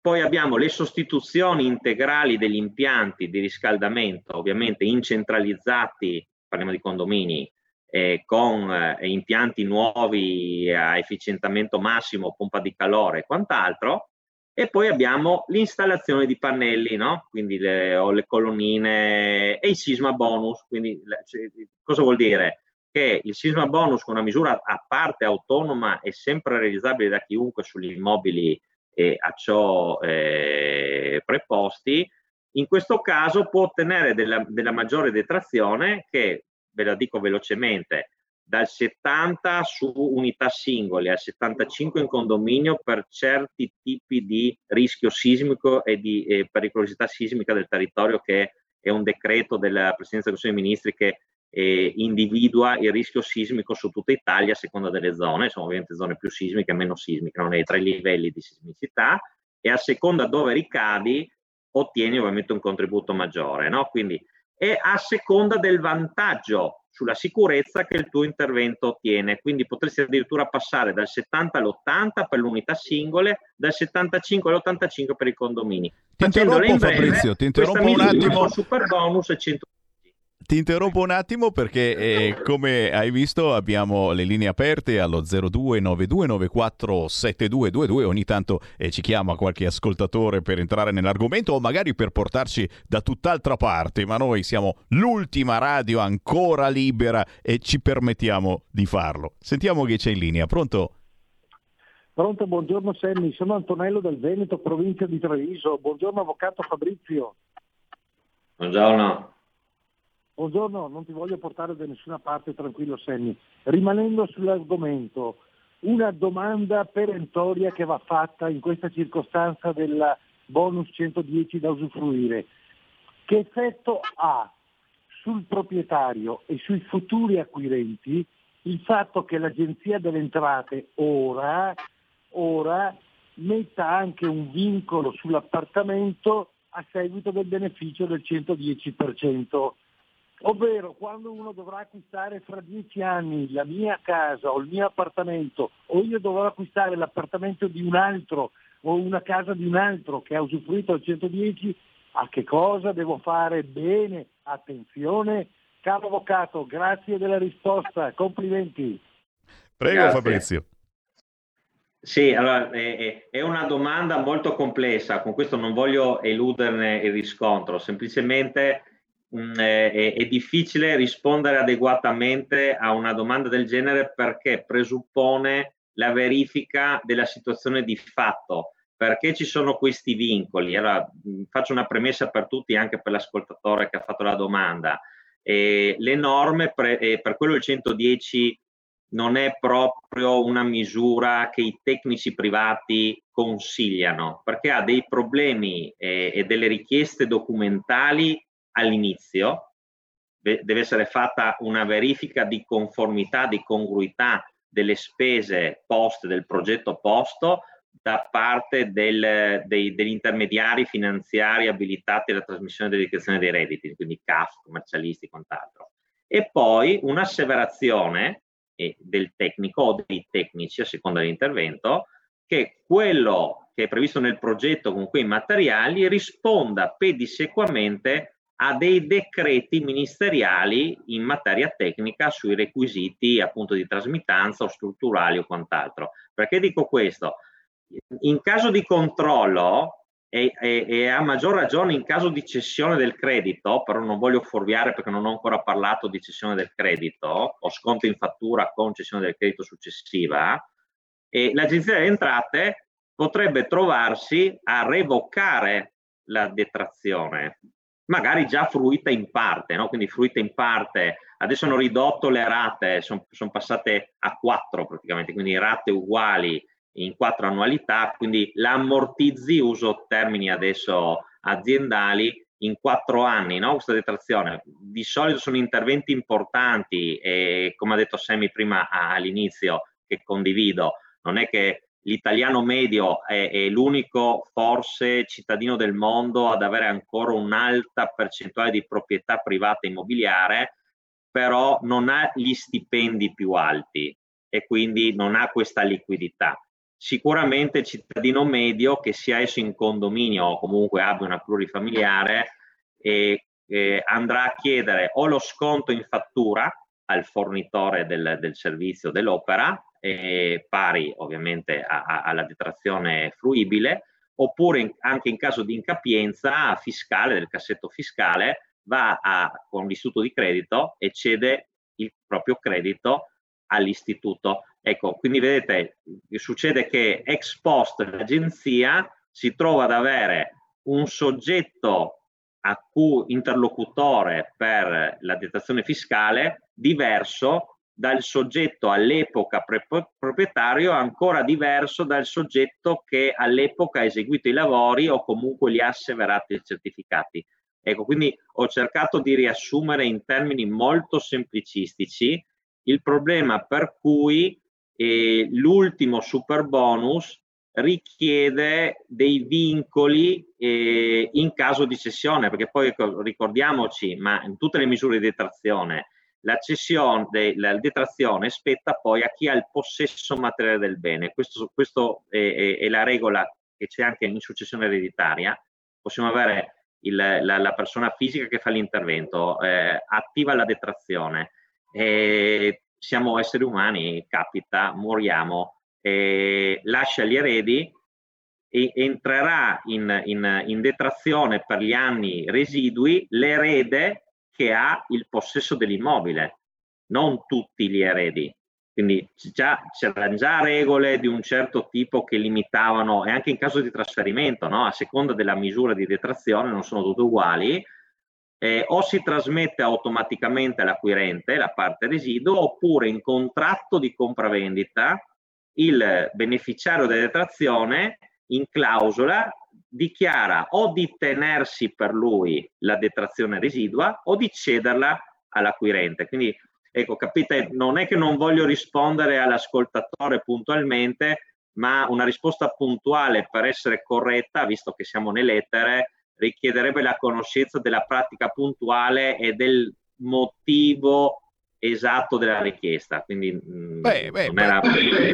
Poi abbiamo le sostituzioni integrali degli impianti di riscaldamento, ovviamente incentralizzati, parliamo di condomini, eh, con eh, impianti nuovi a efficientamento massimo, pompa di calore e quant'altro, e poi abbiamo l'installazione di pannelli, no? quindi le, o le colonnine e il sisma bonus. Quindi, cioè, cosa vuol dire? Che il sisma bonus, con una misura a parte autonoma, è sempre realizzabile da chiunque sugli immobili eh, a ciò eh, preposti. In questo caso può ottenere della, della maggiore detrazione che, ve la dico velocemente, dal 70 su unità singole al 75 in condominio per certi tipi di rischio sismico e di eh, pericolosità sismica del territorio che è un decreto della Presidenza del Consiglio dei Ministri che eh, individua il rischio sismico su tutta Italia a seconda delle zone, sono ovviamente zone più sismiche e meno sismiche, non hai tre livelli di sismicità e a seconda dove ricadi ottieni ovviamente un contributo maggiore, no? Quindi è a seconda del vantaggio sulla sicurezza che il tuo intervento ottiene. Quindi potresti addirittura passare dal 70 all'80 per le unità singole, dal 75 all'85 per i condomini. Ti interrompo Fabrizio, ti interrompo un attimo. Super bonus e 100 ti interrompo un attimo perché eh, come hai visto abbiamo le linee aperte allo 0292947222 ogni tanto eh, ci chiama qualche ascoltatore per entrare nell'argomento o magari per portarci da tutt'altra parte ma noi siamo l'ultima radio ancora libera e ci permettiamo di farlo sentiamo che c'è in linea pronto? Pronto, buongiorno Sammy, sono Antonello del Veneto, provincia di Treviso. Buongiorno Avvocato Fabrizio. Buongiorno. Buongiorno, non ti voglio portare da nessuna parte, tranquillo Sammy. Rimanendo sull'argomento, una domanda perentoria che va fatta in questa circostanza del bonus 110 da usufruire. Che effetto ha sul proprietario e sui futuri acquirenti il fatto che l'Agenzia delle Entrate ora, ora metta anche un vincolo sull'appartamento a seguito del beneficio del 110%? Ovvero quando uno dovrà acquistare fra dieci anni la mia casa o il mio appartamento o io dovrò acquistare l'appartamento di un altro o una casa di un altro che ha usufruito al 110, a che cosa devo fare bene? Attenzione, caro avvocato, grazie della risposta, complimenti. Prego grazie. Fabrizio. Sì, allora è, è, una domanda molto complessa, con questo non voglio eluderne il riscontro, semplicemente è, è, difficile rispondere adeguatamente a una domanda del genere perché presuppone la verifica della situazione di fatto. Perché ci sono questi vincoli? Allora, mh, faccio una premessa per tutti, anche per l'ascoltatore che ha fatto la domanda. Eh, le norme, pre, eh, per quello il 110 non è proprio una misura che i tecnici privati consigliano, perché ha dei problemi eh, e delle richieste documentali all'inizio, deve essere fatta una verifica di conformità, di congruità delle spese poste, del progetto posto da parte del, dei, degli intermediari finanziari abilitati alla trasmissione e dedicazione dei redditi, quindi CAF, commercialisti e quant'altro. E poi un'asseverazione del tecnico o dei tecnici, a seconda dell'intervento, che quello che è previsto nel progetto con quei materiali risponda pedissequamente a dei decreti ministeriali in materia tecnica sui requisiti appunto di trasmittanza o strutturali o quant'altro. Perché dico questo? In caso di controllo e, e, e, a maggior ragione in caso di cessione del credito, però non voglio fuorviare perché non ho ancora parlato di cessione del credito o sconto in fattura con cessione del credito successiva, l'Agenzia delle Entrate potrebbe trovarsi a revocare la detrazione magari già fruita in parte, no? quindi fruita in parte. Adesso hanno ridotto le rate, sono son passate a quattro praticamente, quindi rate uguali in quattro annualità, quindi l'ammortizzi, uso termini adesso aziendali, in quattro anni, no? questa detrazione. Di solito sono interventi importanti e come ha detto Semi prima all'inizio, che condivido, non è che l'italiano medio è, è, l'unico forse cittadino del mondo ad avere ancora un'alta percentuale di proprietà privata immobiliare, però non ha gli stipendi più alti e quindi non ha questa liquidità. Sicuramente il cittadino medio, che sia esso in condominio o comunque abbia una plurifamiliare, eh, eh, andrà a chiedere o lo sconto in fattura al fornitore del, del servizio dell'opera eh, pari ovviamente a, a, alla detrazione fruibile, oppure in, anche in caso di incapienza fiscale, del cassetto fiscale, va a, con l'istituto di credito e cede il proprio credito all'istituto. Ecco, quindi vedete, succede che ex post l'agenzia si trova ad avere un soggetto a cui interlocutore per la detrazione fiscale diverso dal soggetto all'epoca proprietario ancora diverso dal soggetto che all'epoca ha eseguito i lavori o comunque li ha asseverati e certificati. Ecco, quindi ho cercato di riassumere in termini molto semplicistici il problema per cui eh, l'ultimo super bonus richiede dei vincoli eh, in caso di cessione, perché poi ecco, ricordiamoci, ma in tutte le misure di detrazione, la cessione, de, la detrazione spetta poi a chi ha il possesso materiale del bene. Questo è, è, è, la regola che c'è anche in successione ereditaria. Possiamo avere il, la, la, persona fisica che fa l'intervento, eh, attiva la detrazione. Eh, siamo esseri umani, capita, moriamo, eh, lascia gli eredi e entrerà in, in, in detrazione per gli anni residui l'erede che ha il possesso dell'immobile, non tutti gli eredi. Quindi già, c'erano già regole di un certo tipo che limitavano, e anche in caso di trasferimento, no? a seconda della misura di detrazione, non sono tutte uguali, eh, o si trasmette automaticamente all'acquirente la parte residuo, oppure in contratto di compravendita il beneficiario della detrazione in clausola dichiara o di tenersi per lui la detrazione residua o di cederla all'acquirente. Quindi Ecco, capite, non è che non voglio rispondere all'ascoltatore puntualmente, ma una risposta puntuale per essere corretta, visto che siamo nell'etere, richiederebbe la conoscenza della pratica puntuale e del motivo esatto della richiesta. Quindi mm, beh, beh, era...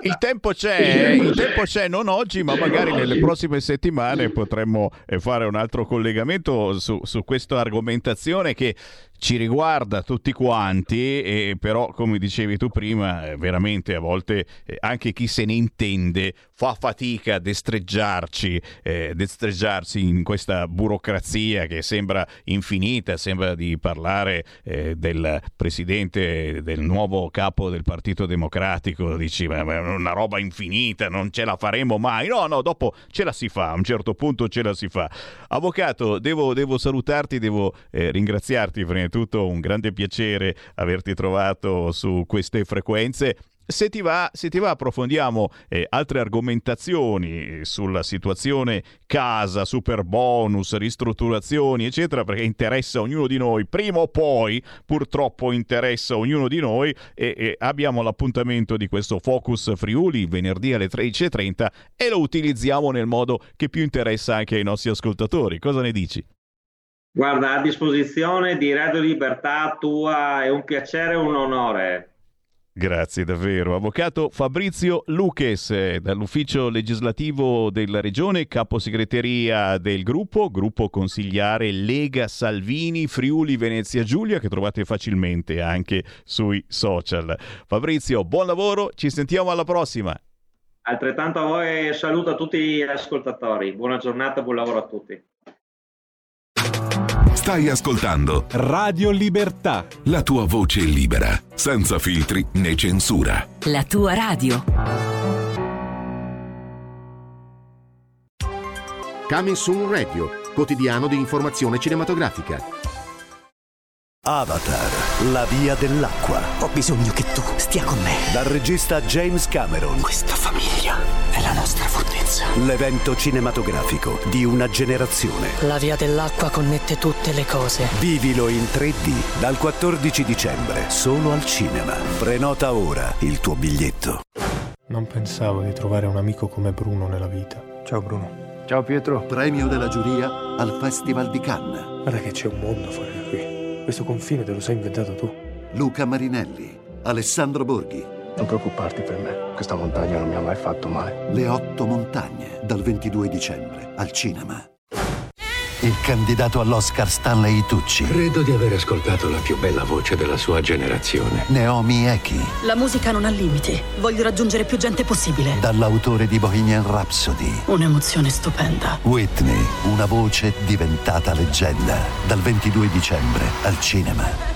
il, tempo c'è, il tempo c'è, non oggi, ma magari nelle prossime settimane potremmo eh, fare un altro collegamento su, su questa argomentazione che ci riguarda tutti quanti, e però come dicevi tu prima, eh, veramente a volte eh, anche chi se ne intende fa fatica a destreggiarci, eh, destreggiarsi in questa burocrazia che sembra infinita, sembra di parlare eh, del presidente, del nuovo capo del Partito Democratico, dici ma è una roba infinita, non ce la faremo mai, no, no, dopo ce la si fa, a un certo punto ce la si fa. Avvocato, devo, devo salutarti, devo eh, ringraziarti prima è tutto un grande piacere averti trovato su queste frequenze. Se ti va, se ti va approfondiamo eh, altre argomentazioni sulla situazione casa, super bonus, ristrutturazioni, eccetera, perché interessa ognuno di noi, prima o poi purtroppo interessa ognuno di noi e, e abbiamo l'appuntamento di questo Focus Friuli venerdì alle 13.30 e lo utilizziamo nel modo che più interessa anche ai nostri ascoltatori. Cosa ne dici? Guarda, a disposizione di Radio Libertà tua è un piacere e un onore. Grazie davvero. Avvocato Fabrizio Luches, dall'ufficio legislativo della Regione, caposegreteria del gruppo, gruppo consigliare Lega Salvini Friuli Venezia Giulia, che trovate facilmente anche sui social. Fabrizio, buon lavoro, ci sentiamo alla prossima. Altrettanto a voi saluto a tutti gli ascoltatori. Buona giornata, buon lavoro a tutti. Stai ascoltando Radio Libertà. La tua voce libera, senza filtri né censura. La tua radio. Coming Soon Radio, quotidiano di informazione cinematografica. Avatar, la via dell'acqua. Ho bisogno che tu stia con me. Dal regista James Cameron. Questa famiglia è la nostra L'evento cinematografico di una generazione. La via dell'acqua connette tutte le cose. Vivilo in 3D dal 14 dicembre, solo al cinema. Prenota ora il tuo biglietto. Non pensavo di trovare un amico come Bruno nella vita. Ciao Bruno. Ciao Pietro. Premio della giuria al Festival di Cannes. Guarda che c'è un mondo fuori da qui. Questo confine te lo sei inventato tu. Luca Marinelli, Alessandro Borghi. Non preoccuparti per me, questa montagna non mi ha mai fatto male. Le otto montagne, dal 22 dicembre, al cinema. Il candidato all'Oscar Stanley Tucci. Credo di aver ascoltato la più bella voce della sua generazione. Naomi Eki. La musica non ha limiti. Voglio raggiungere più gente possibile. Dall'autore di Bohemian Rhapsody. Un'emozione stupenda. Whitney, una voce diventata leggenda. Dal 22 dicembre al cinema.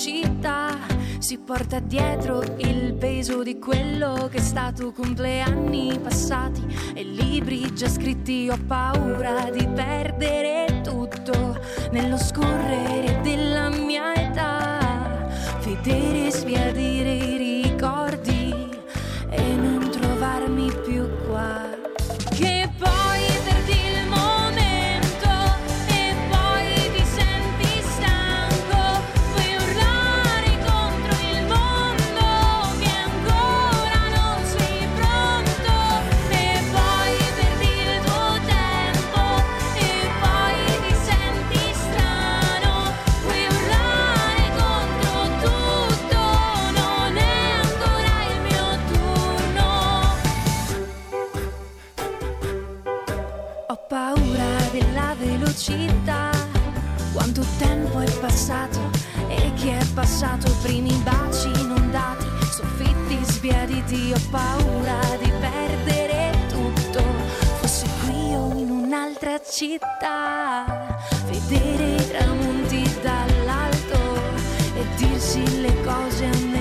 Velocità, si porta dietro il peso di quello che è stato compleanni passati e libri già scritti. Ho paura di perdere tutto nello scorrere della velocità, quanto tempo è passato e chi è passato, primi baci inondati, soffitti sbiaditi, ho paura di perdere tutto, fossi qui o in un'altra città, vedere i tramonti dall'alto e dirsi le cose a metà.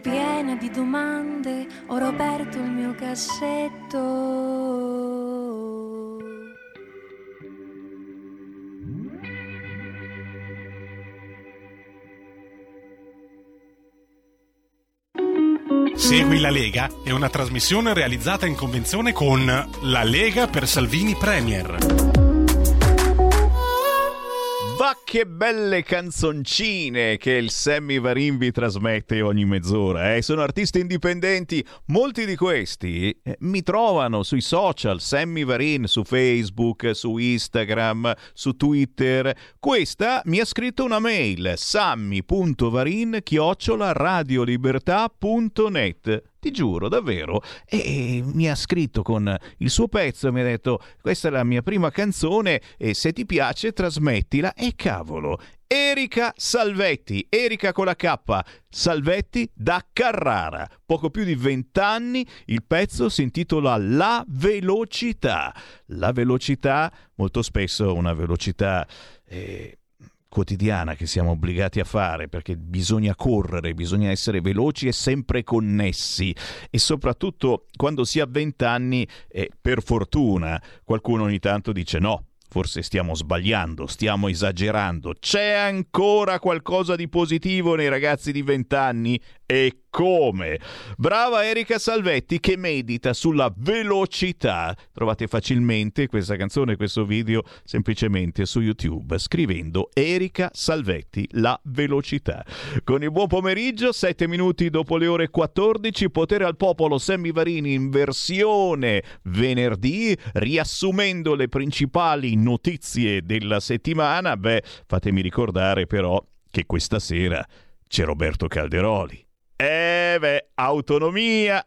Piena di domande, ho aperto il mio cassetto. Segui la Lega è una trasmissione realizzata in convenzione con La Lega per Salvini Premier. Va che belle canzoncine che il Sammy Varin vi trasmette ogni mezz'ora. Eh? Sono artisti indipendenti. Molti di questi eh, mi trovano sui social, Sammy Varin su Facebook, su Instagram, su Twitter. Questa mi ha scritto una mail, sammy.varin chiocciola radiolibertà.net. Ti giuro, davvero. E mi ha scritto con il suo pezzo e mi ha detto: Questa è la mia prima canzone e se ti piace trasmettila. E cavolo, Erika Salvetti, Erika con la K, Salvetti da Carrara. Poco più di vent'anni, il pezzo si intitola La velocità. La velocità, molto spesso una velocità. eh, quotidiana che siamo obbligati a fare perché bisogna correre, bisogna essere veloci e sempre connessi e soprattutto quando si ha 20 anni, eh, per fortuna, qualcuno ogni tanto dice no, Forse stiamo sbagliando, stiamo esagerando. C'è ancora qualcosa di positivo nei ragazzi di 20 anni? E come? Brava Erika Salvetti che medita sulla velocità. Trovate facilmente questa canzone, questo video semplicemente su YouTube scrivendo Erika Salvetti, la velocità. Con il buon pomeriggio, 7 minuti dopo le ore 14, potere al popolo Sammy Varini in versione venerdì, riassumendo le principali notizie della settimana. Beh, fatemi ricordare però che questa sera c'è Roberto Calderoli. Eh beh, autonomia,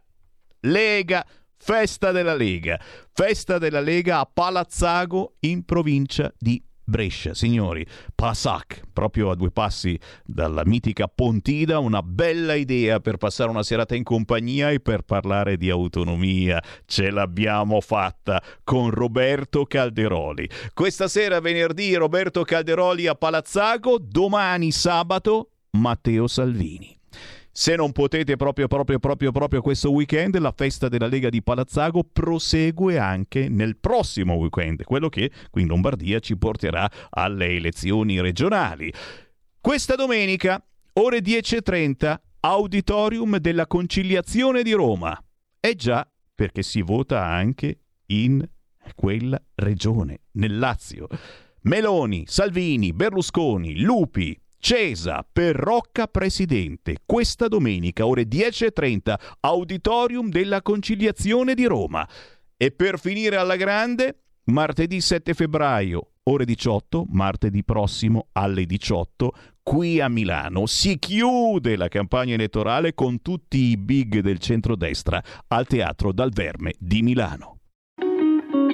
Lega, festa della Lega. Festa della Lega a Palazzago in provincia di Brescia, signori, Pasac, proprio a due passi dalla mitica Pontida, una bella idea per passare una serata in compagnia e per parlare di autonomia. Ce l'abbiamo fatta con Roberto Calderoli. Questa sera, venerdì, Roberto Calderoli a Palazzago, domani sabato, Matteo Salvini. Se non potete proprio, proprio, proprio, proprio questo weekend, la festa della Lega di Palazzago prosegue anche nel prossimo weekend, quello che qui in Lombardia ci porterà alle elezioni regionali. Questa domenica, ore 10.30, auditorium della conciliazione di Roma. E già perché si vota anche in quella regione, nel Lazio. Meloni, Salvini, Berlusconi, Lupi, Cesa per Rocca Presidente, questa domenica ore 10.30, Auditorium della Conciliazione di Roma. E per finire alla grande, martedì 7 febbraio, ore 18, martedì prossimo alle 18, qui a Milano si chiude la campagna elettorale con tutti i big del centrodestra al Teatro Dal Verme di Milano.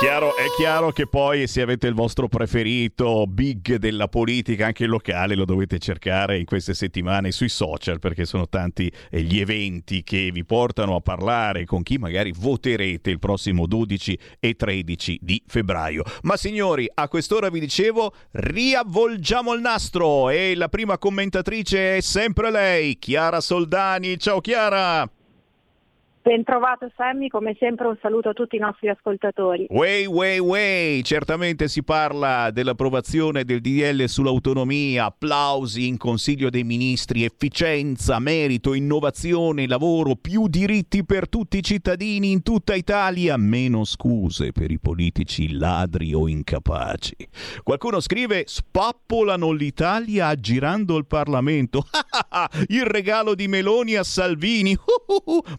Chiaro, è chiaro che poi se avete il vostro preferito big della politica, anche locale, lo dovete cercare in queste settimane sui social perché sono tanti eh, gli eventi che vi portano a parlare con chi magari voterete il prossimo 12 e 13 di febbraio. Ma signori, a quest'ora vi dicevo, riavvolgiamo il nastro e la prima commentatrice è sempre lei, Chiara Soldani. Ciao Chiara! Ben trovato Sammy, come sempre un saluto a tutti i nostri ascoltatori. Way, way, way, certamente si parla dell'approvazione del DDL sull'autonomia, applausi in Consiglio dei Ministri, efficienza, merito, innovazione, lavoro, più diritti per tutti i cittadini in tutta Italia, meno scuse per i politici ladri o incapaci. Qualcuno scrive spappolano l'Italia aggirando il Parlamento. il regalo di Meloni a Salvini.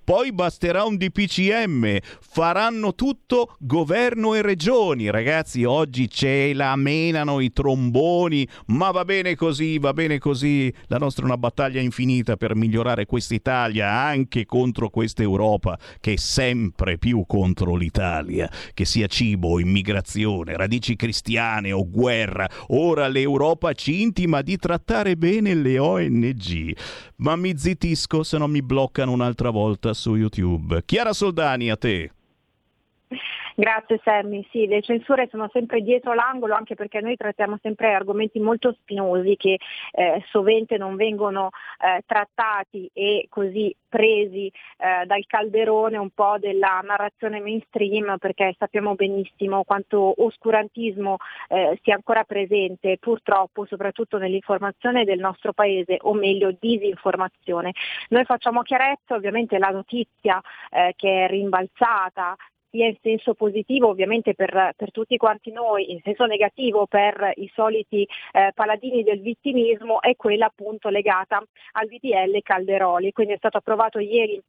Poi basta basterà un DPCM, faranno tutto governo e regioni. Ragazzi, oggi ce la menano i tromboni, ma va bene così, va bene così. La nostra è una battaglia infinita per migliorare questa Italia anche contro questa Europa che è sempre più contro l'Italia, che sia cibo, immigrazione, radici cristiane o guerra. Ora l'Europa ci intima di trattare bene le ONG. Ma mi zittisco se non mi bloccano un'altra volta su YouTube. YouTube. Chiara Soldani, a te. Grazie Sammy, sì, le censure sono sempre dietro l'angolo anche perché noi trattiamo sempre argomenti molto spinosi che eh, sovente non vengono eh, trattati e così presi eh, dal calderone un po' della narrazione mainstream perché sappiamo benissimo quanto oscurantismo eh, sia ancora presente purtroppo soprattutto nell'informazione del nostro paese o meglio disinformazione. Noi facciamo chiarezza, ovviamente la notizia eh, che è rimbalzata sia in senso positivo ovviamente per, per, tutti quanti noi, in senso negativo per i soliti eh, paladini del vittimismo, è quella appunto legata al DDL Calderoli. Quindi è stato approvato ieri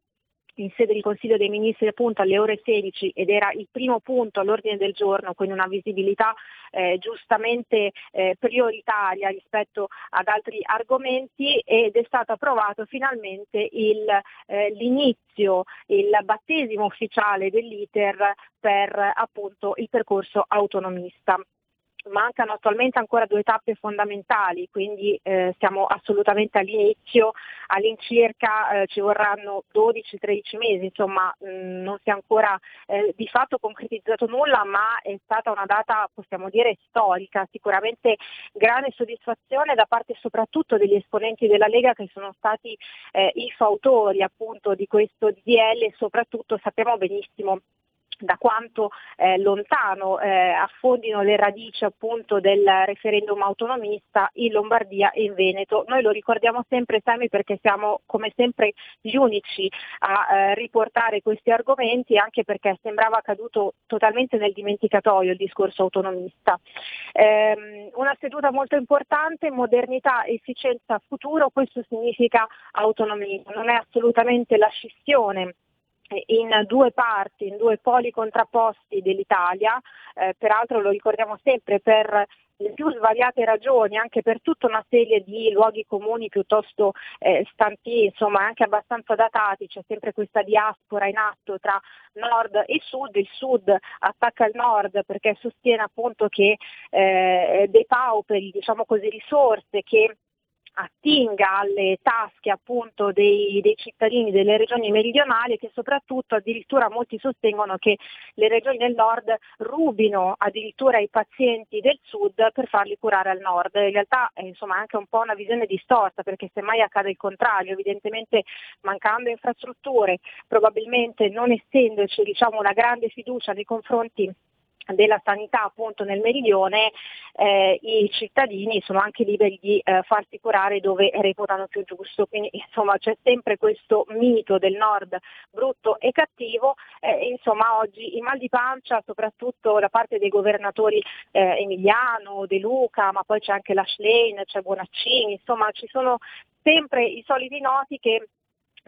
in sede di Consiglio dei Ministri appunto alle ore 16 ed era il primo punto all'ordine del giorno, quindi una visibilità eh, giustamente eh, prioritaria rispetto ad altri argomenti ed è stato approvato finalmente il, eh, l'inizio, il battesimo ufficiale dell'iter per appunto il percorso autonomista. Mancano attualmente ancora due tappe fondamentali, quindi eh, siamo assolutamente all'inizio, all'incirca eh, ci vorranno 12-13 mesi, insomma mh, non si è ancora eh, di fatto concretizzato nulla, ma è stata una data possiamo dire storica, sicuramente grande soddisfazione da parte soprattutto degli esponenti della Lega che sono stati eh, i fautori appunto di questo DDL e soprattutto sappiamo benissimo da quanto eh, lontano eh, affondino le radici appunto del referendum autonomista in Lombardia e in Veneto. Noi lo ricordiamo sempre Sami perché siamo come sempre gli unici a eh, riportare questi argomenti anche perché sembrava caduto totalmente nel dimenticatoio il discorso autonomista. Ehm, una seduta molto importante, modernità, efficienza, futuro, questo significa autonomia, non è assolutamente la scissione in due parti, in due poli contrapposti dell'Italia, eh, peraltro lo ricordiamo sempre per le più svariate ragioni, anche per tutta una serie di luoghi comuni piuttosto eh, stanti, insomma anche abbastanza datati, c'è sempre questa diaspora in atto tra nord e sud, il sud attacca il nord perché sostiene appunto che eh, depauperi, diciamo così, risorse che attinga alle tasche appunto dei, dei, cittadini delle regioni meridionali che soprattutto addirittura molti sostengono che le regioni del nord rubino addirittura i pazienti del sud per farli curare al nord. In realtà è insomma anche un po' una visione distorta perché semmai accade il contrario, evidentemente mancando infrastrutture, probabilmente non essendoci diciamo, una grande fiducia nei confronti della sanità appunto nel meridione eh, i cittadini sono anche liberi di eh, farsi curare dove reputano più giusto. Quindi insomma c'è sempre questo mito del nord brutto e cattivo. Eh, insomma oggi i mal di pancia soprattutto da parte dei governatori eh, Emiliano, De Luca ma poi c'è anche la Schlein, c'è Bonaccini insomma ci sono sempre i soliti noti che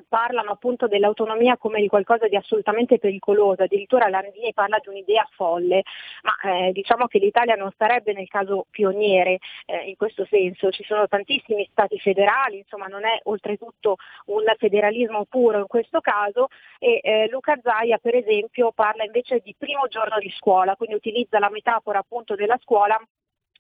parlano appunto dell'autonomia come di qualcosa di assolutamente pericoloso, addirittura Landini parla di un'idea folle, ma eh, diciamo che l'Italia non sarebbe nel caso pioniere eh, in questo senso, ci sono tantissimi stati federali, insomma non è oltretutto un federalismo puro in questo caso e eh, Luca Zaia per esempio parla invece di primo giorno di scuola, quindi utilizza la metafora appunto della scuola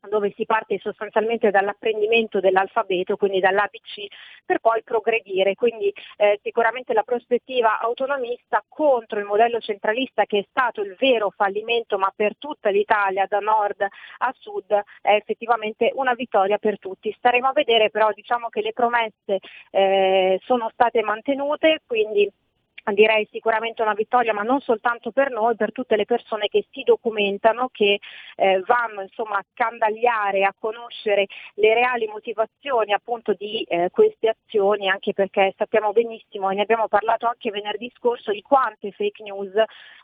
dove si parte sostanzialmente dall'apprendimento dell'alfabeto, quindi dall'ABC, per poi progredire. Quindi eh, sicuramente la prospettiva autonomista contro il modello centralista che è stato il vero fallimento, ma per tutta l'Italia, da nord a sud, è effettivamente una vittoria per tutti. Staremo a vedere però diciamo che le promesse eh, sono state mantenute, quindi direi sicuramente una vittoria, ma non soltanto per noi, per tutte le persone che si documentano, che eh, vanno insomma, a scandagliare, a conoscere le reali motivazioni appunto di eh, queste azioni, anche perché sappiamo benissimo, e ne abbiamo parlato anche venerdì scorso, di quante fake news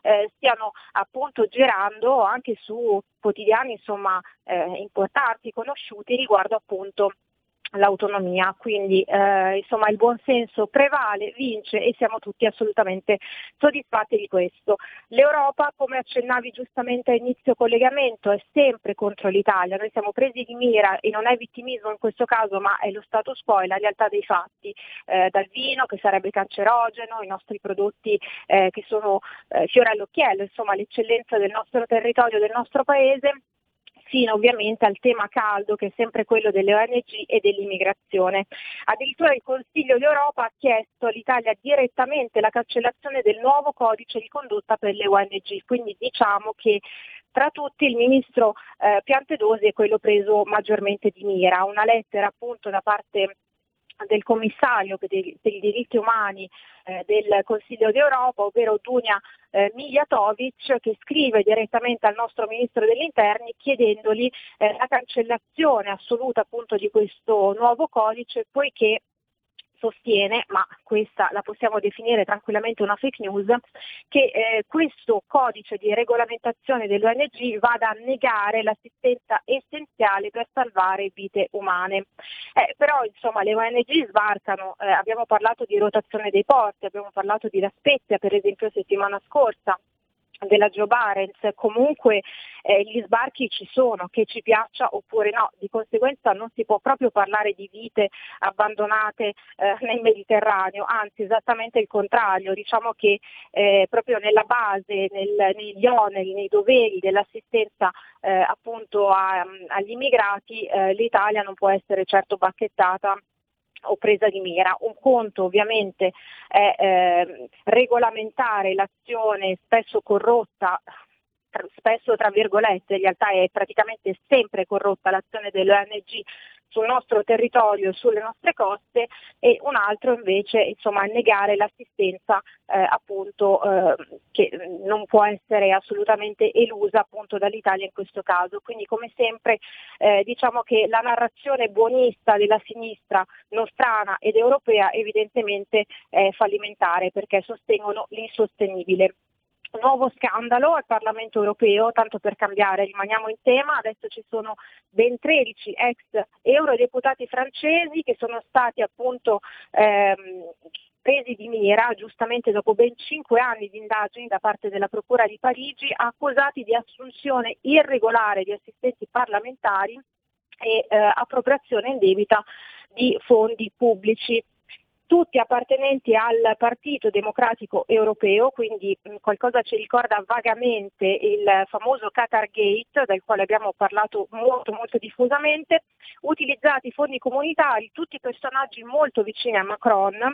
eh, stiano appunto girando anche su quotidiani insomma, eh, importanti, conosciuti riguardo appunto l'autonomia, quindi eh, insomma il buonsenso prevale, vince e siamo tutti assolutamente soddisfatti di questo. L'Europa, come accennavi giustamente a inizio collegamento, è sempre contro l'Italia, noi siamo presi di mira e non è vittimismo in questo caso, ma è lo status quo, è la realtà dei fatti, eh, dal vino che sarebbe cancerogeno, i nostri prodotti eh, che sono eh, fiore all'occhiello, insomma l'eccellenza del nostro territorio, del nostro paese fino ovviamente al tema caldo che è sempre quello delle ONG e dell'immigrazione. Addirittura il Consiglio d'Europa ha chiesto all'Italia direttamente la cancellazione del nuovo codice di condotta per le ONG, quindi diciamo che tra tutti il ministro eh, Piantedosi è quello preso maggiormente di mira. Una lettera appunto da parte del commissario per i, diritti umani eh, del Consiglio d'Europa, ovvero Dunia eh, Mijatovic, che scrive direttamente al nostro Ministro degli Interni chiedendogli eh, la cancellazione assoluta appunto di questo nuovo codice, poiché sostiene, ma questa la possiamo definire tranquillamente una fake news, che eh, questo codice di regolamentazione dell'ONG vada a negare l'assistenza essenziale per salvare vite umane. Eh, però insomma le ONG sbarcano, eh, abbiamo parlato di rotazione dei porti, abbiamo parlato di La Spezia per esempio settimana scorsa, della Joe Barents, comunque eh, gli sbarchi ci sono, che ci piaccia oppure no, di conseguenza non si può proprio parlare di vite abbandonate eh, nel Mediterraneo, anzi esattamente il contrario, diciamo che eh, proprio nella base, nel, negli oneri, nei doveri dell'assistenza eh, appunto a, agli immigrati eh, l'Italia non può essere certo bacchettata o presa di mira. Un conto ovviamente è eh, regolamentare l'azione spesso corrotta spesso tra virgolette, in realtà è praticamente sempre corrotta l'azione delle ONG sul nostro territorio sulle nostre coste e un altro invece insomma, negare l'assistenza eh, appunto eh, che non può essere assolutamente elusa appunto dall'Italia in questo caso. Quindi come sempre eh, diciamo che la narrazione buonista della sinistra nostrana ed europea evidentemente è fallimentare perché sostengono l'insostenibile nuovo scandalo al Parlamento europeo, tanto per cambiare, rimaniamo in tema, adesso ci sono ben 13 ex eurodeputati francesi che sono stati appunto ehm, presi di mira, giustamente dopo ben 5 anni di indagini da parte della Procura di Parigi, accusati di assunzione irregolare di assistenti parlamentari e eh, appropriazione indebita di fondi pubblici tutti appartenenti al Partito Democratico Europeo, quindi qualcosa ci ricorda vagamente il famoso Qatar Gate, del quale abbiamo parlato molto molto diffusamente, utilizzati fondi comunitari, tutti personaggi molto vicini a Macron,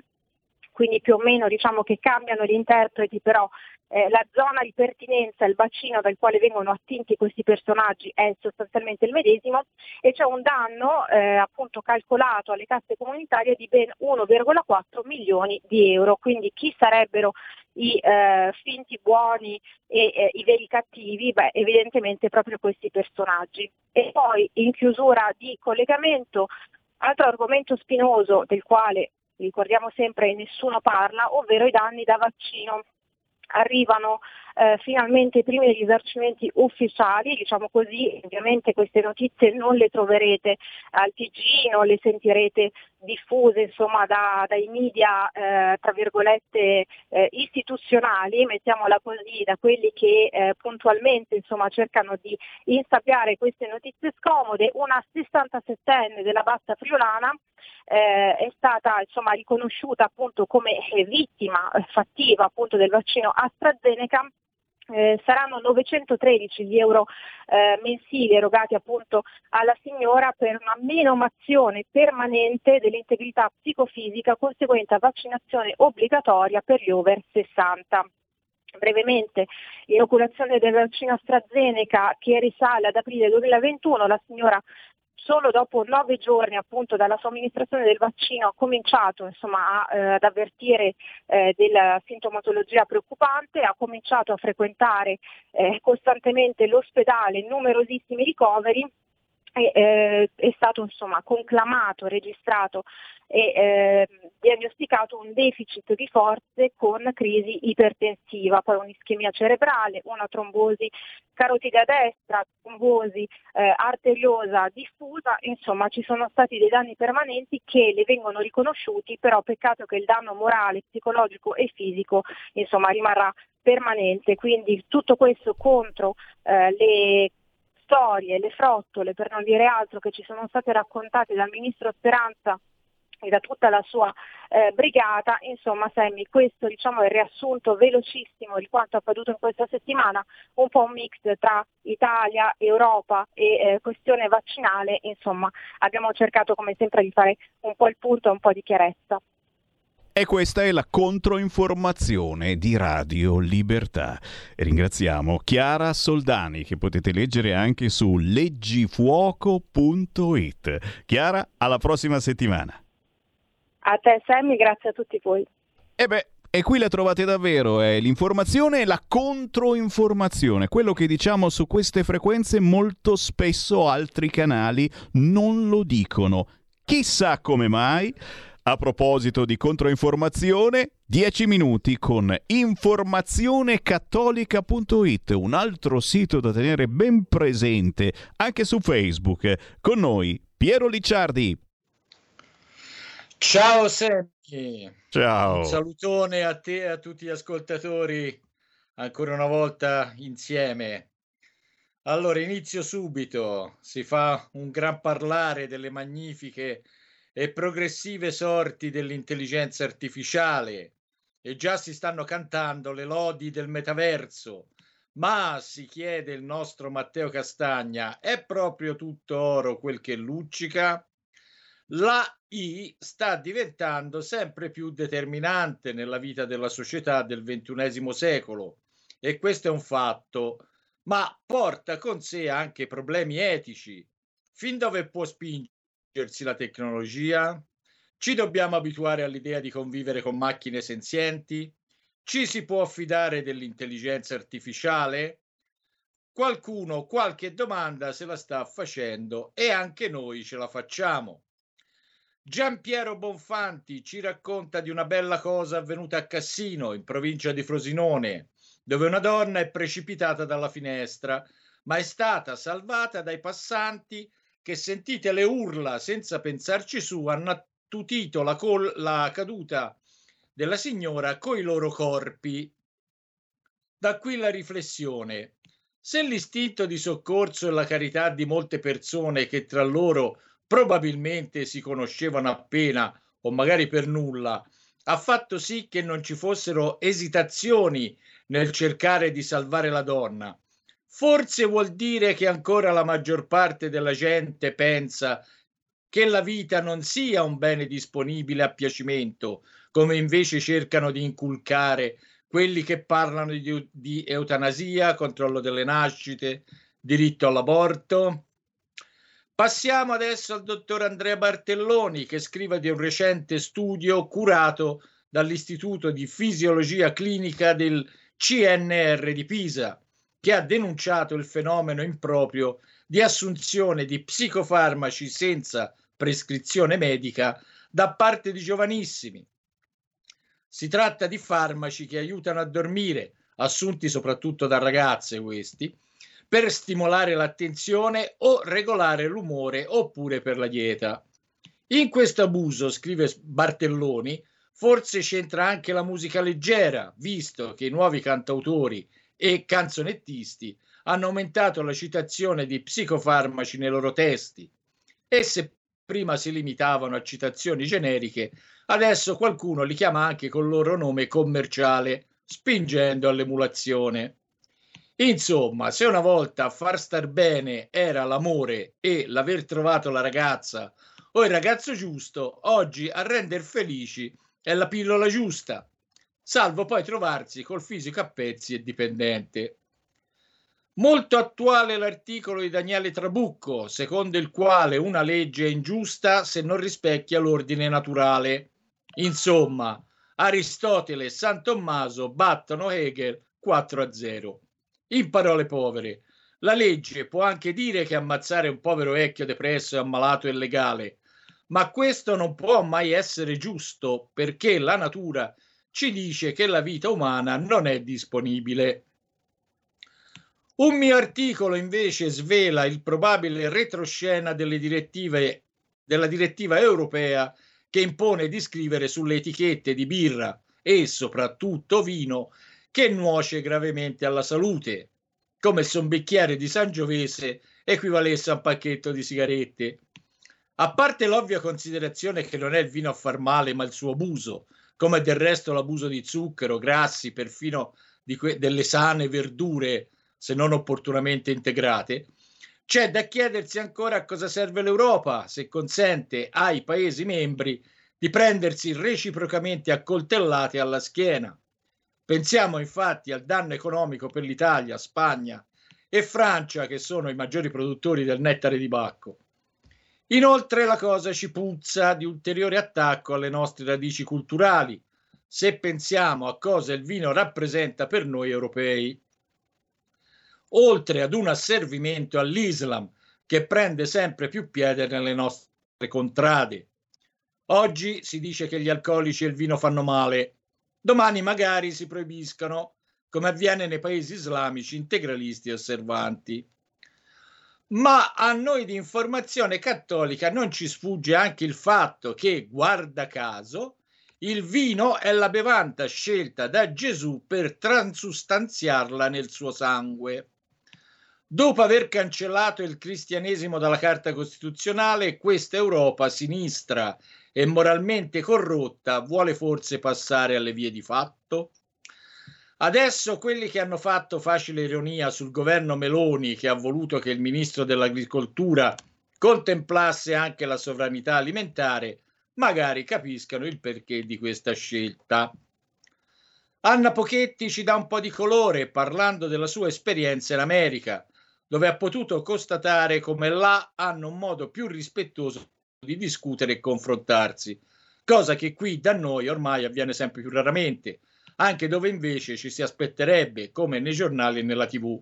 quindi più o meno diciamo che cambiano gli interpreti, però eh, la zona di pertinenza, il bacino dal quale vengono attinti questi personaggi è sostanzialmente il medesimo e c'è un danno eh, appunto calcolato alle casse comunitarie di ben 1,4 milioni di euro. Quindi chi sarebbero i eh, finti buoni e eh, i veri cattivi? Beh, evidentemente proprio questi personaggi. E poi in chiusura di collegamento, altro argomento spinoso del quale ricordiamo sempre nessuno parla, ovvero i danni da vaccino arrivano eh, finalmente i primi risarcimenti ufficiali, diciamo così, ovviamente queste notizie non le troverete al TG, non le sentirete diffuse insomma, da, dai media eh, tra virgolette eh, istituzionali, mettiamola così, da quelli che eh, puntualmente insomma, cercano di insabbiare queste notizie scomode, una 67enne della Bassa Friulana eh, è stata insomma, riconosciuta appunto come vittima fattiva appunto del vaccino AstraZeneca eh, saranno 913 gli euro eh, mensili erogati appunto alla signora per una menomazione permanente dell'integrità psicofisica conseguente a vaccinazione obbligatoria per gli over 60 brevemente l'inoculazione del vaccino AstraZeneca che risale ad aprile 2021, la signora solo dopo nove giorni appunto dalla somministrazione del vaccino ha cominciato insomma, a, eh, ad avvertire eh, della sintomatologia preoccupante, ha cominciato a frequentare eh, costantemente l'ospedale, numerosissimi ricoveri e, eh, è stato insomma, conclamato, registrato e eh, diagnosticato un deficit di forze con crisi ipertensiva, poi un'ischemia cerebrale, una trombosi carotide a destra, trombosi eh, arteriosa diffusa, insomma ci sono stati dei danni permanenti che le vengono riconosciuti, però peccato che il danno morale, psicologico e fisico insomma, rimarrà permanente, quindi tutto questo contro eh, le storie, le frottole, per non dire altro, che ci sono state raccontate dal ministro Speranza e da tutta la sua eh, brigata, insomma Sammy, questo diciamo, è il riassunto velocissimo di quanto accaduto in questa settimana, un po' un mix tra Italia, Europa e eh, questione vaccinale, insomma abbiamo cercato come sempre di fare un po' il punto e un po' di chiarezza. E questa è la controinformazione di Radio Libertà. Ringraziamo Chiara Soldani che potete leggere anche su leggifuoco.it. Chiara, alla prossima settimana. A te Sammy, grazie a tutti voi. E beh, e qui la trovate davvero, è l'informazione e la controinformazione. Quello che diciamo su queste frequenze molto spesso altri canali non lo dicono. Chissà come mai. A proposito di controinformazione, 10 minuti con informazionecattolica.it, un altro sito da tenere ben presente anche su Facebook. Con noi Piero Licciardi. Ciao Sammy. Ciao. Un salutone a te e a tutti gli ascoltatori ancora una volta insieme. Allora, inizio subito. Si fa un gran parlare delle magnifiche e progressive sorti dell'intelligenza artificiale e già si stanno cantando le lodi del metaverso. Ma si chiede il nostro Matteo Castagna, è proprio tutto oro quel che luccica? La I sta diventando sempre più determinante nella vita della società del XXI secolo e questo è un fatto, ma porta con sé anche problemi etici. Fin dove può spingersi la tecnologia? Ci dobbiamo abituare all'idea di convivere con macchine senzienti? Ci si può fidare dell'intelligenza artificiale? Qualcuno qualche domanda se la sta facendo e anche noi ce la facciamo. Giampiero Bonfanti ci racconta di una bella cosa avvenuta a Cassino, in provincia di Frosinone, dove una donna è precipitata dalla finestra, ma è stata salvata dai passanti che, sentite le urla senza pensarci su, hanno attutito la, col- la caduta della signora coi loro corpi. Da qui la riflessione. Se l'istinto di soccorso e la carità di molte persone che tra loro probabilmente si conoscevano appena o magari per nulla, ha fatto sì che non ci fossero esitazioni nel cercare di salvare la donna. Forse vuol dire che ancora la maggior parte della gente pensa che la vita non sia un bene disponibile a piacimento, come invece cercano di inculcare quelli che parlano di, di eutanasia, controllo delle nascite, diritto all'aborto. Passiamo adesso al dottor Andrea Bartelloni che scrive di un recente studio curato dall'Istituto di Fisiologia Clinica del CNR di Pisa, che ha denunciato il fenomeno improprio di assunzione di psicofarmaci senza prescrizione medica da parte di giovanissimi. Si tratta di farmaci che aiutano a dormire, assunti soprattutto da ragazze questi, per stimolare l'attenzione o regolare l'umore oppure per la dieta. In questo abuso, scrive Bartelloni, Forse c'entra anche la musica leggera, visto che i nuovi cantautori e canzonettisti hanno aumentato la citazione di psicofarmaci nei loro testi e se prima si limitavano a citazioni generiche, adesso qualcuno li chiama anche col loro nome commerciale, spingendo all'emulazione. Insomma, se una volta a far star bene era l'amore e l'aver trovato la ragazza o il ragazzo giusto, oggi a render felici è la pillola giusta, salvo poi trovarsi col fisico a pezzi e dipendente. Molto attuale l'articolo di Daniele Trabucco, secondo il quale una legge è ingiusta se non rispecchia l'ordine naturale. Insomma, Aristotele e San Tommaso battono Hegel 4 a 0. In parole povere, la legge può anche dire che ammazzare un povero vecchio depresso e ammalato è legale, ma questo non può mai essere giusto perché la natura ci dice che la vita umana non è disponibile. Un mio articolo invece svela il probabile retroscena della direttiva europea che impone di scrivere sulle etichette di birra e soprattutto vino che nuoce gravemente alla salute, come se un bicchiere di Sangiovese equivalesse a un pacchetto di sigarette. A parte l'ovvia considerazione che non è il vino a far male, ma il suo abuso, come del resto l'abuso di zucchero, grassi, perfino que- delle sane verdure, se non opportunamente integrate, c'è da chiedersi ancora a cosa serve l'Europa se consente ai Paesi membri di prendersi reciprocamente a coltellate alla schiena. Pensiamo infatti al danno economico per l'Italia, Spagna e Francia, che sono i maggiori produttori del nettare di Bacco. Inoltre la cosa ci puzza di ulteriore attacco alle nostre radici culturali, se pensiamo a cosa il vino rappresenta per noi europei. Oltre ad un asservimento all'Islam che prende sempre più piede nelle nostre contrade. Oggi si dice che gli alcolici e il vino fanno male, domani magari si proibiscono, come avviene nei paesi islamici integralisti e osservanti. Ma a noi di informazione cattolica non ci sfugge anche il fatto che, guarda caso, il vino è la bevanda scelta da Gesù per transustanziarla nel suo sangue. Dopo aver cancellato il cristianesimo dalla Carta Costituzionale, questa Europa sinistra e moralmente corrotta vuole forse passare alle vie di fatto? Adesso quelli che hanno fatto facile ironia sul governo Meloni che ha voluto che il ministro dell'agricoltura contemplasse anche la sovranità alimentare, magari capiscano il perché di questa scelta. Anna Pochetti ci dà un po' di colore parlando della sua esperienza in America, dove ha potuto constatare come là hanno un modo più rispettoso di discutere e confrontarsi, cosa che qui da noi ormai avviene sempre più raramente, anche dove invece ci si aspetterebbe, come nei giornali e nella tv.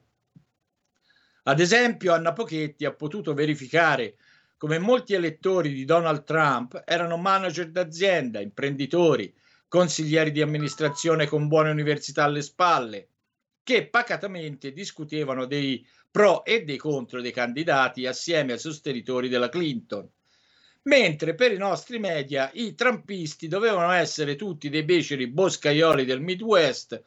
Ad esempio, Anna Pochetti ha potuto verificare come molti elettori di Donald Trump erano manager d'azienda, imprenditori, consiglieri di amministrazione con buone università alle spalle, che pacatamente discutevano dei pro e dei contro dei candidati assieme ai sostenitori della Clinton. Mentre per i nostri media i trampisti dovevano essere tutti dei beceri boscaioli del Midwest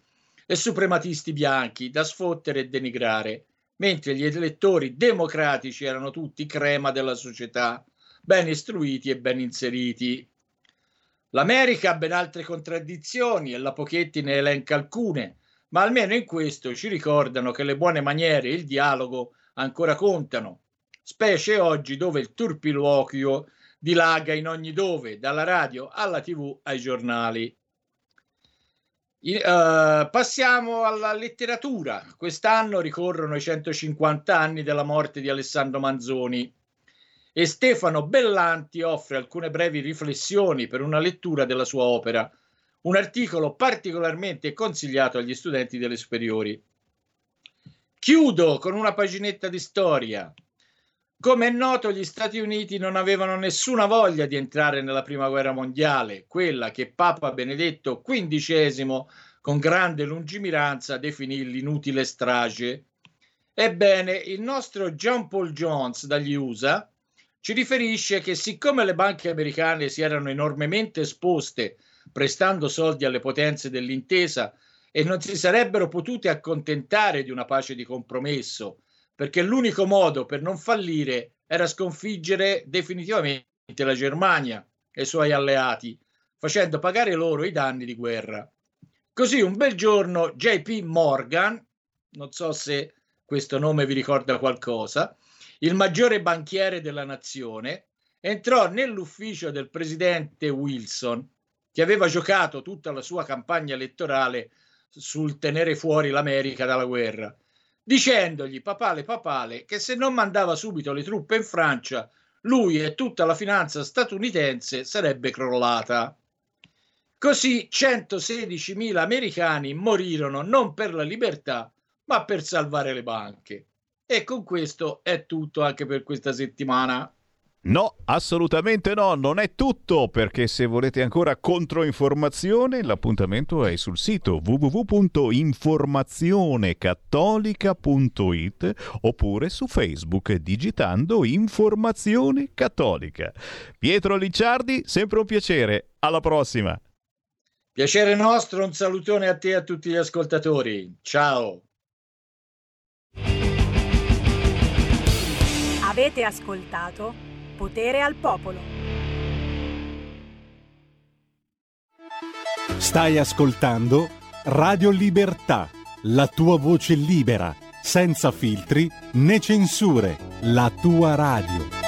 e suprematisti bianchi da sfottere e denigrare, mentre gli elettori democratici erano tutti crema della società, ben istruiti e ben inseriti. L'America ha ben altre contraddizioni e la Pochetti ne elenca alcune, ma almeno in questo ci ricordano che le buone maniere e il dialogo ancora contano, specie oggi dove il turpiloquio dilaga in ogni dove, dalla radio alla tv ai giornali. Uh, passiamo alla letteratura. Quest'anno ricorrono i 150 anni della morte di Alessandro Manzoni e Stefano Bellanti offre alcune brevi riflessioni per una lettura della sua opera, un articolo particolarmente consigliato agli studenti delle superiori. Chiudo con una paginetta di storia. Come è noto, gli Stati Uniti non avevano nessuna voglia di entrare nella Prima Guerra Mondiale, quella che Papa Benedetto XV, con grande lungimiranza, definì l'inutile strage. Ebbene, il nostro John Paul Jones dagli USA ci riferisce che siccome le banche americane si erano enormemente esposte prestando soldi alle potenze dell'intesa e non si sarebbero potute accontentare di una pace di compromesso, perché l'unico modo per non fallire era sconfiggere definitivamente la Germania e i suoi alleati, facendo pagare loro i danni di guerra. Così un bel giorno JP Morgan, non so se questo nome vi ricorda qualcosa, il maggiore banchiere della nazione, entrò nell'ufficio del presidente Wilson, che aveva giocato tutta la sua campagna elettorale sul tenere fuori l'America dalla guerra dicendogli papale papale che se non mandava subito le truppe in Francia, lui e tutta la finanza statunitense sarebbe crollata. Così 116.000 americani morirono non per la libertà, ma per salvare le banche. E con questo è tutto anche per questa settimana. No, assolutamente no, non è tutto, perché se volete ancora controinformazione, l'appuntamento è sul sito www.informazionecattolica.it oppure su Facebook digitando Informazione Cattolica. Pietro Licciardi, sempre un piacere, alla prossima. Piacere nostro, un salutone a te e a tutti gli ascoltatori. Ciao. Avete ascoltato? Potere al popolo. Stai ascoltando Radio Libertà, la tua voce libera, senza filtri né censure, la tua radio.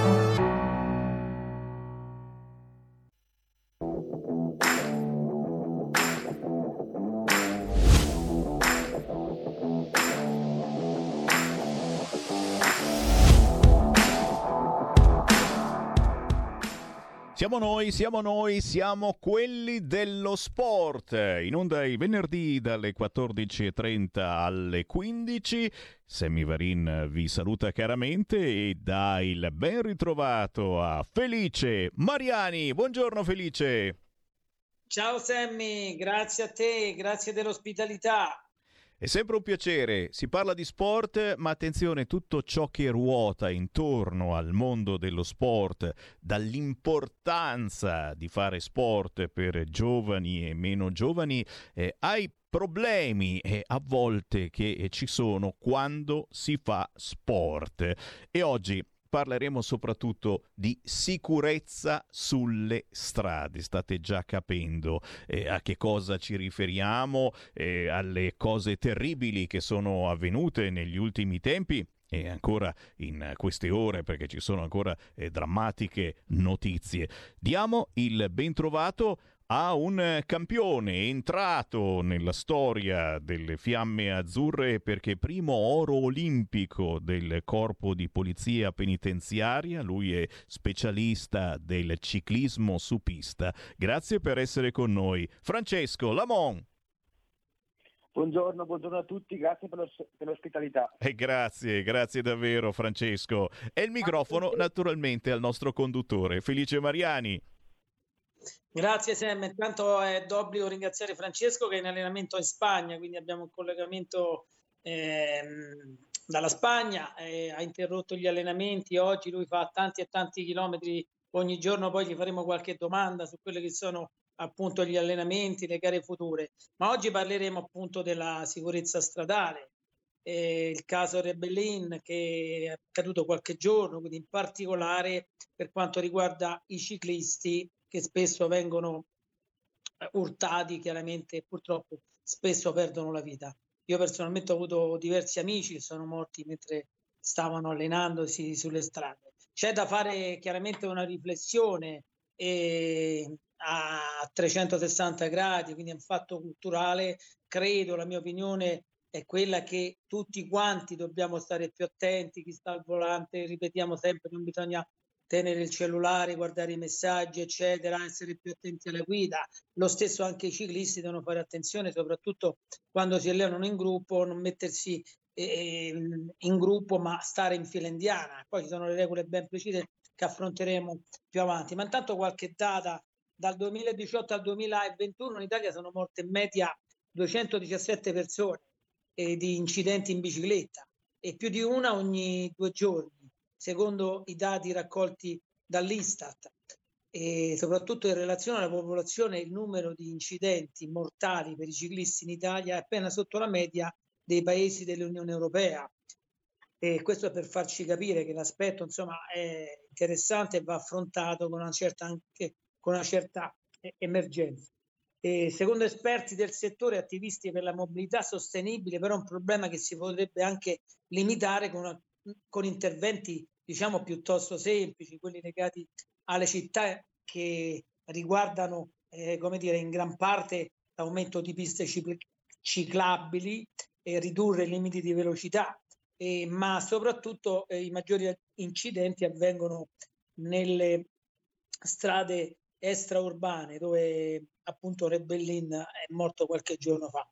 Siamo noi, siamo noi, siamo quelli dello sport. In onda il venerdì dalle 14.30 alle 15. Sammy Varin vi saluta caramente e dà il ben ritrovato a Felice Mariani. Buongiorno Felice. Ciao Sammy, grazie a te, grazie dell'ospitalità. È sempre un piacere, si parla di sport, ma attenzione, tutto ciò che ruota intorno al mondo dello sport, dall'importanza di fare sport per giovani e meno giovani, eh, ai problemi eh, a volte che ci sono quando si fa sport. E oggi parleremo soprattutto di sicurezza sulle strade. State già capendo eh, a che cosa ci riferiamo, eh, alle cose terribili che sono avvenute negli ultimi tempi e ancora in queste ore perché ci sono ancora eh, drammatiche notizie. Diamo il ben trovato a un campione entrato nella storia delle fiamme azzurre perché primo oro olimpico del corpo di polizia penitenziaria, lui è specialista del ciclismo su pista. Grazie per essere con noi. Francesco Lamon. Buongiorno, buongiorno a tutti, grazie per, per l'ospitalità. E grazie, grazie davvero Francesco. E il microfono naturalmente al nostro conduttore, Felice Mariani. Grazie Sam, intanto è d'obbligo ringraziare Francesco che è in allenamento in Spagna, quindi abbiamo un collegamento ehm, dalla Spagna, eh, ha interrotto gli allenamenti, oggi lui fa tanti e tanti chilometri ogni giorno, poi gli faremo qualche domanda su quelli che sono appunto gli allenamenti, le gare future, ma oggi parleremo appunto della sicurezza stradale, eh, il caso Rebellin che è accaduto qualche giorno, quindi in particolare per quanto riguarda i ciclisti che spesso vengono eh, urtati, chiaramente purtroppo spesso perdono la vita. Io personalmente ho avuto diversi amici che sono morti mentre stavano allenandosi sulle strade. C'è da fare chiaramente una riflessione eh, a 360 gradi, quindi è un fatto culturale. Credo, la mia opinione è quella che tutti quanti dobbiamo stare più attenti, chi sta al volante, ripetiamo sempre, non bisogna tenere il cellulare, guardare i messaggi, eccetera, essere più attenti alla guida. Lo stesso anche i ciclisti devono fare attenzione, soprattutto quando si allenano in gruppo, non mettersi eh, in gruppo, ma stare in fila indiana. Poi ci sono le regole ben precise che affronteremo più avanti. Ma intanto qualche data dal 2018 al 2021 in Italia sono morte in media 217 persone eh, di incidenti in bicicletta e più di una ogni due giorni secondo i dati raccolti dall'Istat e soprattutto in relazione alla popolazione il numero di incidenti mortali per i ciclisti in Italia è appena sotto la media dei paesi dell'Unione Europea. E questo è per farci capire che l'aspetto insomma, è interessante e va affrontato con una certa, anche, con una certa emergenza. E secondo esperti del settore, attivisti per la mobilità sostenibile, però è un problema che si potrebbe anche limitare con, una, con interventi diciamo piuttosto semplici, quelli legati alle città che riguardano, eh, come dire, in gran parte l'aumento di piste ciclabili e ridurre i limiti di velocità, eh, ma soprattutto eh, i maggiori incidenti avvengono nelle strade extraurbane dove appunto Rebellin è morto qualche giorno fa.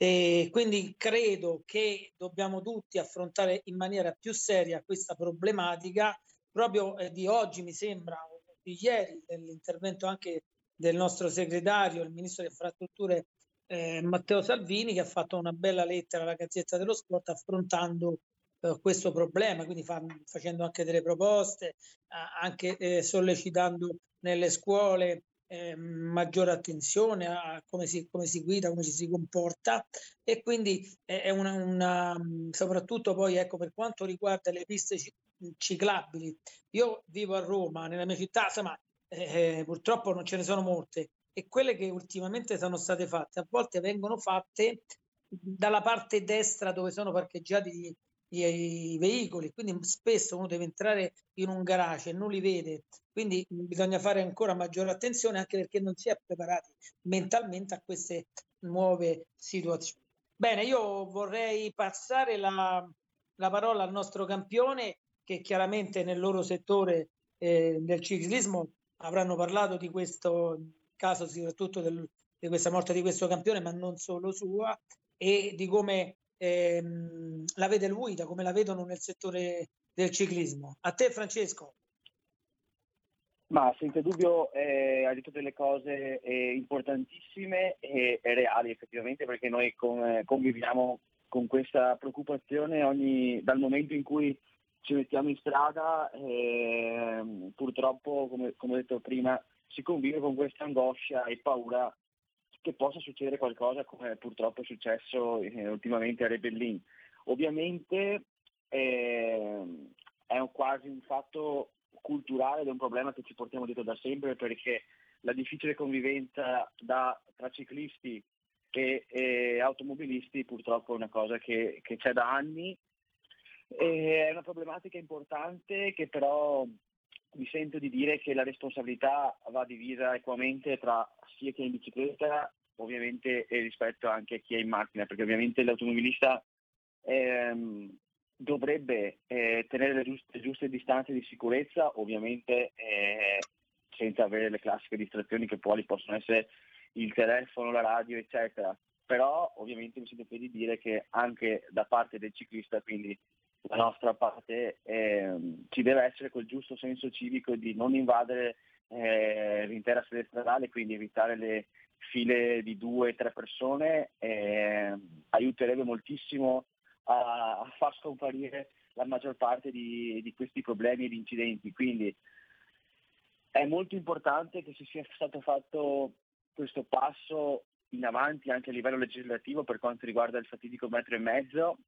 E quindi credo che dobbiamo tutti affrontare in maniera più seria questa problematica. Proprio eh, di oggi mi sembra, di ieri, dell'intervento anche del nostro segretario, il ministro delle infrastrutture eh, Matteo Salvini, che ha fatto una bella lettera alla Gazzetta dello Sport affrontando eh, questo problema, quindi fa, facendo anche delle proposte, anche eh, sollecitando nelle scuole eh, maggiore attenzione a come si, come si, guida, come ci si comporta e quindi è una, una, soprattutto poi ecco per quanto riguarda le piste ciclabili. Io vivo a Roma, nella mia città, insomma, eh, purtroppo non ce ne sono molte e quelle che ultimamente sono state fatte a volte vengono fatte dalla parte destra dove sono parcheggiati i, i, veicoli, quindi spesso uno deve entrare in un garage e non li vede, quindi bisogna fare ancora maggiore attenzione anche perché non si è preparati mentalmente a queste nuove situazioni. Bene, io vorrei passare la, la parola al nostro campione che chiaramente nel loro settore eh, del ciclismo avranno parlato di questo caso, soprattutto del, di questa morte di questo campione, ma non solo sua, e di come ehm, la vede lui, da come la vedono nel settore del ciclismo. A te Francesco. Ma senza dubbio eh, ha detto delle cose eh, importantissime e, e, reali effettivamente perché noi con, eh, conviviamo con questa preoccupazione ogni, dal momento in cui ci mettiamo in strada, ehm, purtroppo come, come ho detto prima si convive con questa angoscia e paura che possa succedere qualcosa come purtroppo è successo eh, ultimamente a Rebellin. Ovviamente eh, è un, quasi un fatto culturale ed è un problema che ci portiamo dietro da sempre perché la difficile convivenza da, tra ciclisti e, e, automobilisti purtroppo è una cosa che, che c'è da anni. E è una problematica importante che però mi sento di dire che la responsabilità va divisa equamente tra sia chi è in bicicletta ovviamente e rispetto anche a chi è in macchina, perché ovviamente l'automobilista ehm, dovrebbe eh, tenere le giuste, giuste, distanze di sicurezza, ovviamente eh, senza avere le classiche distrazioni che poi possono essere il telefono, la radio, eccetera. Però ovviamente mi sento di dire che anche da parte del ciclista, quindi la nostra parte, eh, ci deve essere quel giusto senso civico di non invadere eh, l'intera sede stradale, quindi evitare le file di due o tre persone, eh, aiuterebbe moltissimo a, a, far scomparire la maggior parte di, di questi problemi e di incidenti. Quindi è molto importante che si sia stato fatto questo passo in avanti anche a livello legislativo per quanto riguarda il fatidico metro e mezzo,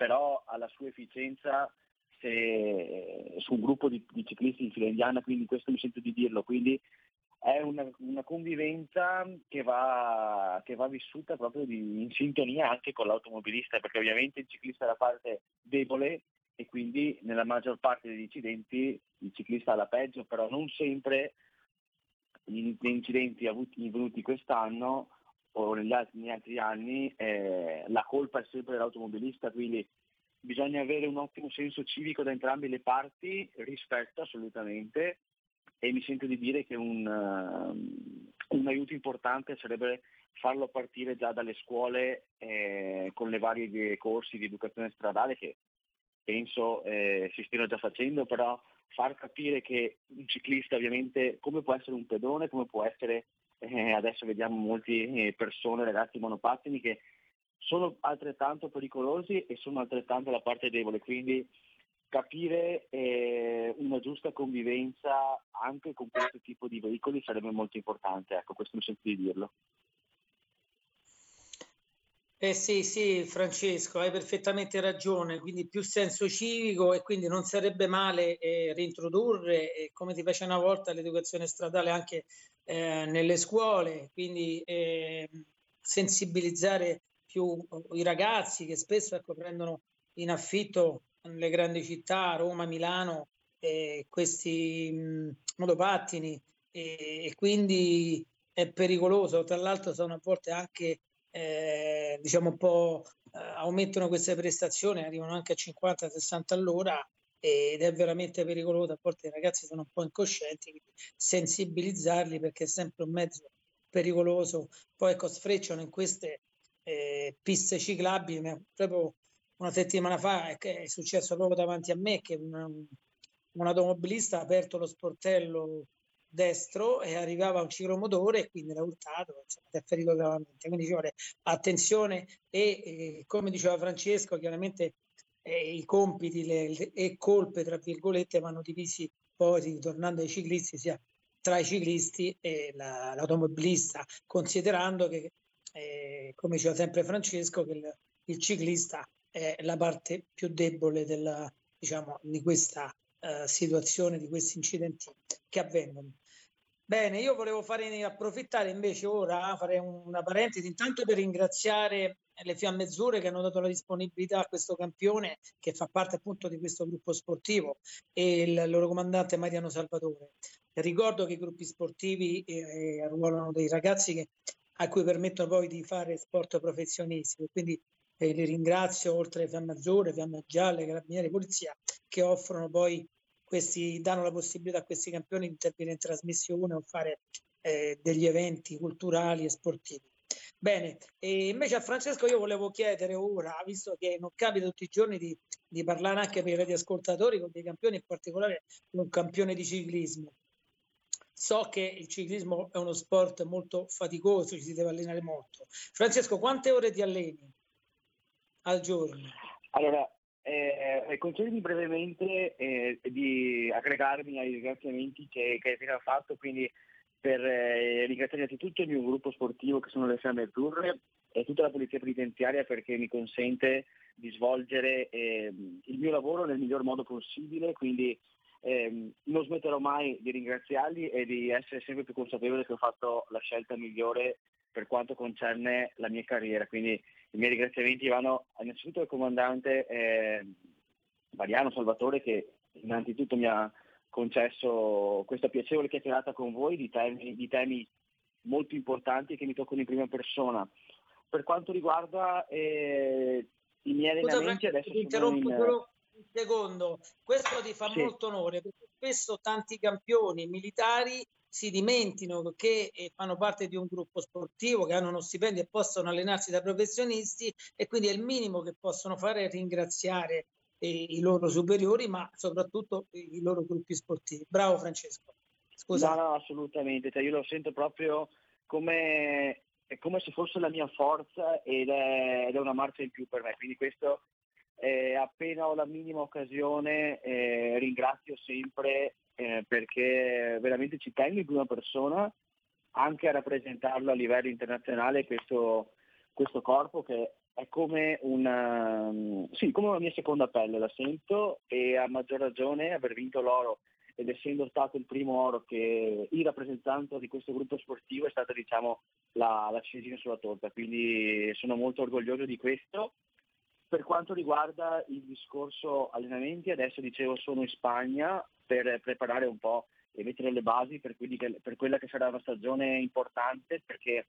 però alla sua efficienza se, su un gruppo di, di, ciclisti in fila indiana, quindi questo mi sento di dirlo, quindi è una, una convivenza che va, che va, vissuta proprio di, in sintonia anche con l'automobilista, perché ovviamente il ciclista è la parte debole e quindi nella maggior parte degli incidenti il ciclista ha la peggio, però non sempre gli incidenti avvenuti quest'anno o negli altri, negli altri anni, eh, la colpa è sempre dell'automobilista, quindi bisogna avere un ottimo senso civico da entrambe le parti, rispetto assolutamente, e mi sento di dire che un, uh, un aiuto importante sarebbe farlo partire già dalle scuole eh, con le varie corsi di educazione stradale che penso eh, si stiano già facendo, però far capire che un ciclista ovviamente come può essere un pedone, come può essere eh, adesso vediamo molte eh, persone, ragazzi monopattini che sono altrettanto pericolosi e sono altrettanto la parte debole, quindi capire eh, una giusta convivenza anche con questo tipo di veicoli sarebbe molto importante, ecco, questo mi sento di dirlo. Eh sì, sì, Francesco, hai perfettamente ragione, quindi più senso civico e quindi non sarebbe male eh, reintrodurre, eh, come ti fece una volta, l'educazione stradale anche eh, nelle scuole, quindi ehm, sensibilizzare più i ragazzi che spesso ecco, prendono in affitto nelle grandi città, Roma, Milano, questi mh, motopattini e, quindi è pericoloso, tra l'altro sono a volte anche eh, diciamo un po' eh, aumentano queste prestazioni, arrivano anche a 50-60 all'ora ed è veramente pericoloso. A volte i ragazzi sono un po' incoscienti, quindi sensibilizzarli perché è sempre un mezzo pericoloso. Poi ecco, sfrecciano in queste eh, piste ciclabili. Proprio una settimana fa è, è, successo proprio davanti a me che un, un automobilista ha aperto lo sportello destro e arrivava un ciclomotore e quindi l'ha urtato, insomma, è ferito gravemente. Quindi ci vuole attenzione e, e come diceva Francesco, chiaramente eh, i compiti le, e colpe, tra virgolette, vanno divisi poi, tornando ai ciclisti, sia tra i ciclisti e la, l'automobilista, considerando che, eh, come diceva sempre Francesco, che il, il, ciclista è la parte più debole della, diciamo, di questa uh, situazione, di questi incidenti che avvengono. Bene, io volevo fare, approfittare invece ora, fare una parentesi, intanto per ringraziare le Fiamme Azzurre che hanno dato la disponibilità a questo campione che fa parte appunto di questo gruppo sportivo e il loro comandante Mariano Salvatore. Ricordo che i gruppi sportivi eh, arruolano dei ragazzi che, a cui permettono poi di fare sport professionistico, quindi eh, li ringrazio oltre alle Fiamme Azzurre, Fiamme Gialle, Carabinieri, Polizia che offrono poi questi, danno la possibilità a questi campioni di intervenire in trasmissione o fare eh, degli eventi culturali e sportivi. Bene, e invece a Francesco io volevo chiedere ora, visto che non capita tutti i giorni di, di parlare anche per i radioascoltatori con dei campioni, in particolare un campione di ciclismo. So che il ciclismo è uno sport molto faticoso, ci si deve allenare molto. Francesco, quante ore ti alleni al giorno? Allora, eh, concedimi brevemente eh, di aggregarmi ai ringraziamenti che, che hai fatto, quindi per eh, ringraziare innanzitutto il mio gruppo sportivo che sono le Fiamme Azzurre e tutta la polizia penitenziaria perché mi consente di svolgere eh, il mio lavoro nel miglior modo possibile, quindi eh, non smetterò mai di ringraziarli e di essere sempre più consapevole che ho fatto la scelta migliore per quanto concerne la mia carriera. Quindi i miei ringraziamenti vanno innanzitutto al comandante eh, Mariano Salvatore che innanzitutto mi ha concesso questa piacevole chiacchierata con voi di temi, di temi molto importanti che mi toccano in prima persona. Per quanto riguarda eh, i miei allenamenti, Scusa, adesso ti interrompo in... solo un secondo. Questo ti fa Sì. molto onore perché spesso tanti campioni militari si dimenticano che eh, fanno parte di un gruppo sportivo, che hanno uno stipendio e possono allenarsi da professionisti e quindi è il minimo che possono fare è ringraziare eh, i loro superiori, ma soprattutto i loro gruppi sportivi. Bravo Francesco. Scusa. No, no, assolutamente, cioè, io lo sento proprio come, come se fosse la mia forza ed è, ed è una marcia in più per me, quindi questo eh, appena ho la minima occasione eh, ringrazio sempre eh, perché veramente ci tengo in prima persona anche a rappresentarlo a livello internazionale questo, questo corpo che è come una, sì, come una mia seconda pelle, la sento e a maggior ragione aver vinto l'oro ed essendo stato il primo oro che il rappresentante di questo gruppo sportivo è stata diciamo la, la ciliegina sulla torta, quindi sono molto orgoglioso di questo. Per quanto riguarda il discorso allenamenti, adesso dicevo sono in Spagna per preparare un po' e mettere le basi per, che- per quella che sarà una stagione importante perché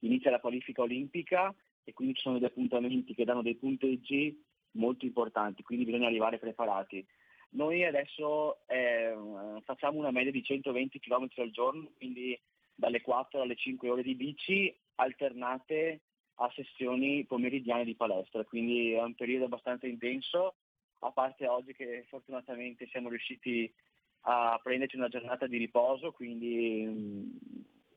inizia la qualifica olimpica e quindi ci sono degli appuntamenti che danno dei punteggi molto importanti, quindi bisogna arrivare preparati. Noi adesso eh, facciamo una media di 120 km al giorno, quindi dalle 4 alle 5 ore di bici alternate a sessioni pomeridiane di palestra, quindi è un periodo abbastanza intenso, a parte oggi che fortunatamente siamo riusciti a prenderci una giornata di riposo, quindi mh,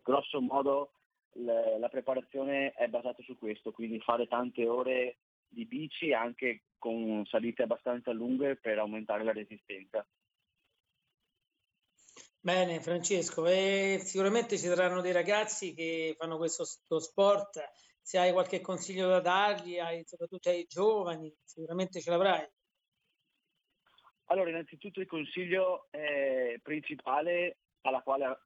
grosso modo l- la preparazione è basata su questo, quindi fare tante ore di bici anche con salite abbastanza lunghe per aumentare la resistenza. Bene, Francesco, e sicuramente ci saranno dei ragazzi che fanno questo sto sport. Se hai qualche consiglio da dargli, ai- soprattutto ai giovani, sicuramente ce l'avrai. Allora, innanzitutto il consiglio eh, principale quale-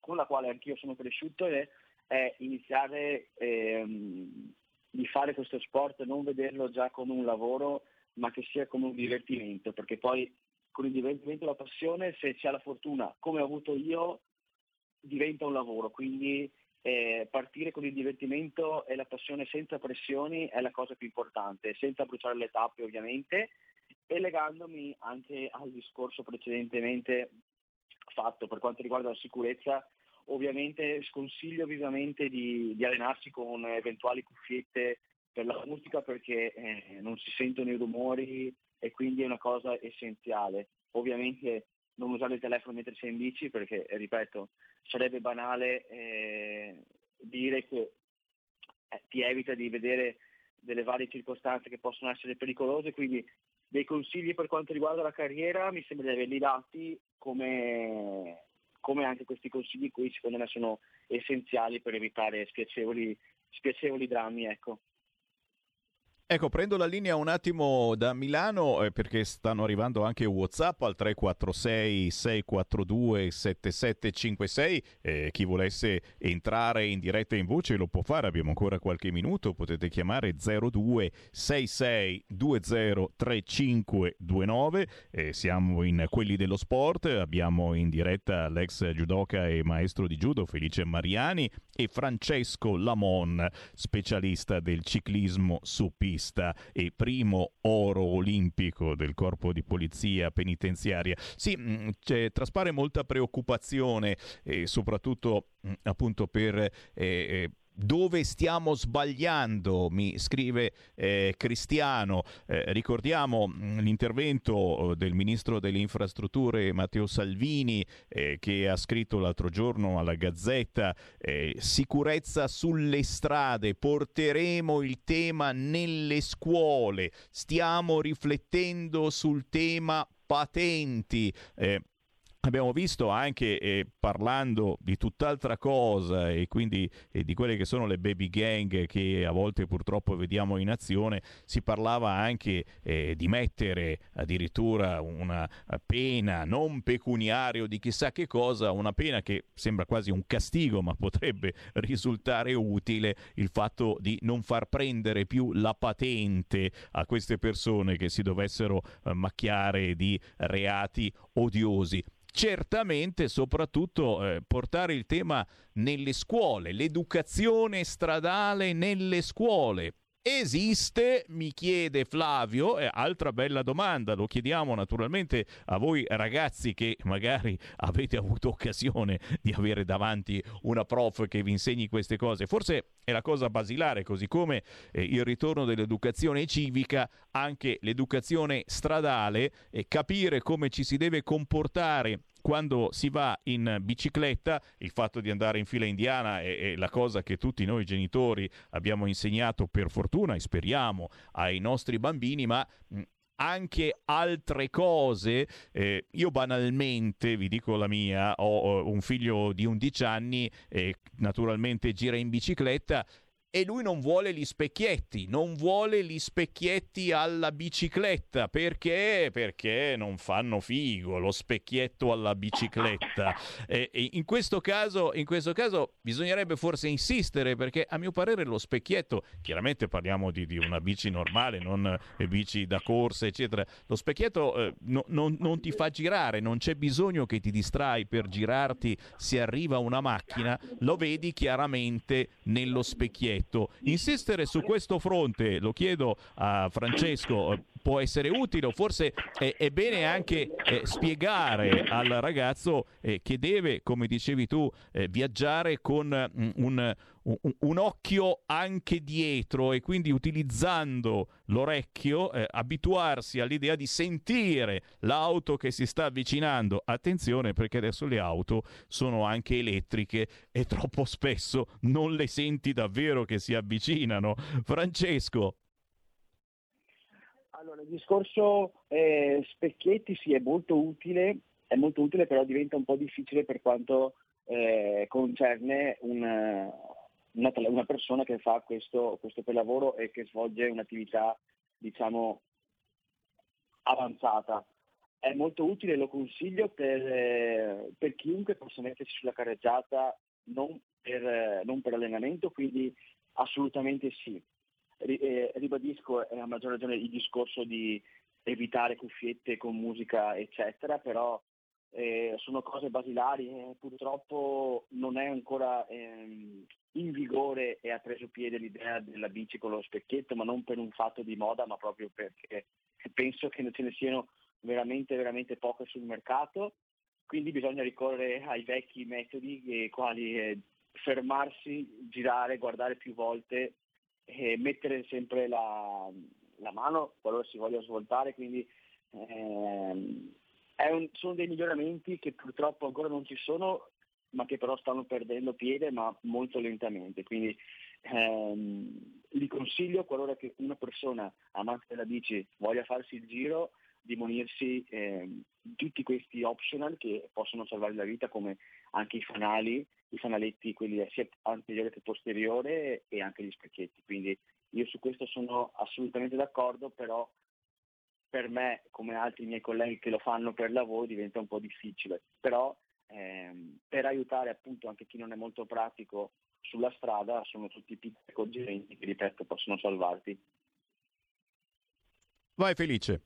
con la quale anch'io sono cresciuto è, è iniziare ehm, di fare questo sport, non vederlo già come un lavoro, ma che sia come un divertimento, perché poi con il divertimento e la passione, se ha la fortuna, come ho avuto io, diventa un lavoro. Quindi eh, partire con il divertimento e la passione senza pressioni è la cosa più importante, senza bruciare le tappe ovviamente, e legandomi anche al discorso precedentemente fatto per quanto riguarda la sicurezza, ovviamente sconsiglio vivamente di, di allenarsi con eventuali cuffiette per la musica perché eh, non si sentono i rumori e quindi è una cosa essenziale. Ovviamente non usare il telefono mentre sei in bici perché, ripeto, sarebbe banale eh, dire che eh, ti evita di vedere delle varie circostanze che possono essere pericolose, quindi dei consigli per quanto riguarda la carriera mi sembra di averli dati come, come anche questi consigli qui secondo me sono essenziali per evitare spiacevoli, spiacevoli drammi. Ecco. Ecco, prendo la linea un attimo da Milano eh, perché stanno arrivando anche WhatsApp al 346 642 7756. Eh, chi volesse entrare in diretta in voce lo può fare, abbiamo ancora qualche minuto. Potete chiamare 02 66 20 3529. Eh, siamo in quelli dello sport. Abbiamo in diretta l'ex judoka e maestro di judo Felice Mariani e Francesco Lamon, specialista del ciclismo su pista. Testa e primo oro olimpico del corpo di polizia penitenziaria. Sì, mh, traspare molta preoccupazione e soprattutto mh, appunto per eh, eh dove stiamo sbagliando, mi scrive eh, Cristiano. Eh, ricordiamo mm, l'intervento eh, del ministro delle infrastrutture Matteo Salvini eh, che ha scritto l'altro giorno alla Gazzetta eh, sicurezza sulle strade, porteremo il tema nelle scuole, stiamo riflettendo sul tema patenti. Eh, Abbiamo visto anche eh, parlando di tutt'altra cosa e quindi eh, di quelle che sono le baby gang che a volte purtroppo vediamo in azione, si parlava anche eh, di mettere addirittura una pena non pecuniaria o di chissà che cosa, una pena che sembra quasi un castigo ma potrebbe risultare utile il fatto di non far prendere più la patente a queste persone che si dovessero eh, macchiare di reati odiosi certamente soprattutto eh, portare il tema nelle scuole, l'educazione stradale nelle scuole. Esiste, mi chiede Flavio, eh, altra bella domanda, lo chiediamo naturalmente a voi ragazzi che magari avete avuto occasione di avere davanti una prof che vi insegni queste cose, forse è la cosa basilare, così come eh, il ritorno dell'educazione civica, anche l'educazione stradale, eh, capire come ci si deve comportare quando si va in bicicletta, il fatto di andare in fila indiana è, è, la cosa che tutti noi genitori abbiamo insegnato per fortuna e speriamo ai nostri bambini, ma anche altre cose. Eh, io banalmente, vi dico la mia, ho, ho un figlio di 11 anni e naturalmente gira in bicicletta e lui non vuole gli specchietti, non vuole gli specchietti alla bicicletta perché? Perché non fanno figo lo specchietto alla bicicletta. E, e in, questo caso, in questo caso bisognerebbe forse insistere perché a mio parere lo specchietto, chiaramente parliamo di, di una bici normale, non eh, bici da corsa, eccetera. Lo specchietto eh, no, non, non ti fa girare, non c'è bisogno che ti distrai per girarti se arriva una macchina, lo vedi chiaramente nello specchietto detto. Insistere su questo fronte, lo chiedo a Francesco, può essere utile o forse è, è bene anche eh, spiegare al ragazzo eh, che deve, come dicevi tu, eh, viaggiare con mm, un, un, un, occhio anche dietro e quindi utilizzando l'orecchio eh, abituarsi all'idea di sentire l'auto che si sta avvicinando. Attenzione perché adesso le auto sono anche elettriche e troppo spesso non le senti davvero che si avvicinano. Francesco. Allora, il discorso eh, specchietti sì è molto utile, è molto utile però diventa un po' difficile per quanto eh, concerne una, una, una, persona che fa questo, questo per lavoro e che svolge un'attività diciamo avanzata. È molto utile, lo consiglio per, eh, per chiunque possa mettersi sulla carreggiata non per, non per allenamento, quindi assolutamente sì eh, ribadisco a maggior ragione il discorso di evitare cuffiette con musica eccetera, però eh, sono cose basilari, eh, purtroppo non è ancora ehm, in vigore e ha preso piede l'idea della bici con lo specchietto, ma non per un fatto di moda, ma proprio perché penso che ce ne siano veramente, veramente poche sul mercato, quindi bisogna ricorrere ai vecchi metodi, eh, quali eh, fermarsi, girare, guardare più volte e mettere sempre la, la mano qualora si voglia svoltare, quindi ehm, un, sono dei miglioramenti che purtroppo ancora non ci sono, ma che però stanno perdendo piede, ma molto lentamente. Quindi ehm, li consiglio qualora una persona amante della bici voglia farsi il giro di munirsi eh, tutti questi optional che possono salvare la vita come anche i fanali, i fanaletti, quelli sia anteriore che posteriore e anche gli specchietti. Quindi io su questo sono assolutamente d'accordo, però per me, come altri miei colleghi che lo fanno per lavoro, diventa un po' difficile. Però ehm, per aiutare appunto anche chi non è molto pratico sulla strada sono tutti piccoli accorgimenti che ripeto possono salvarti. Vai Felice.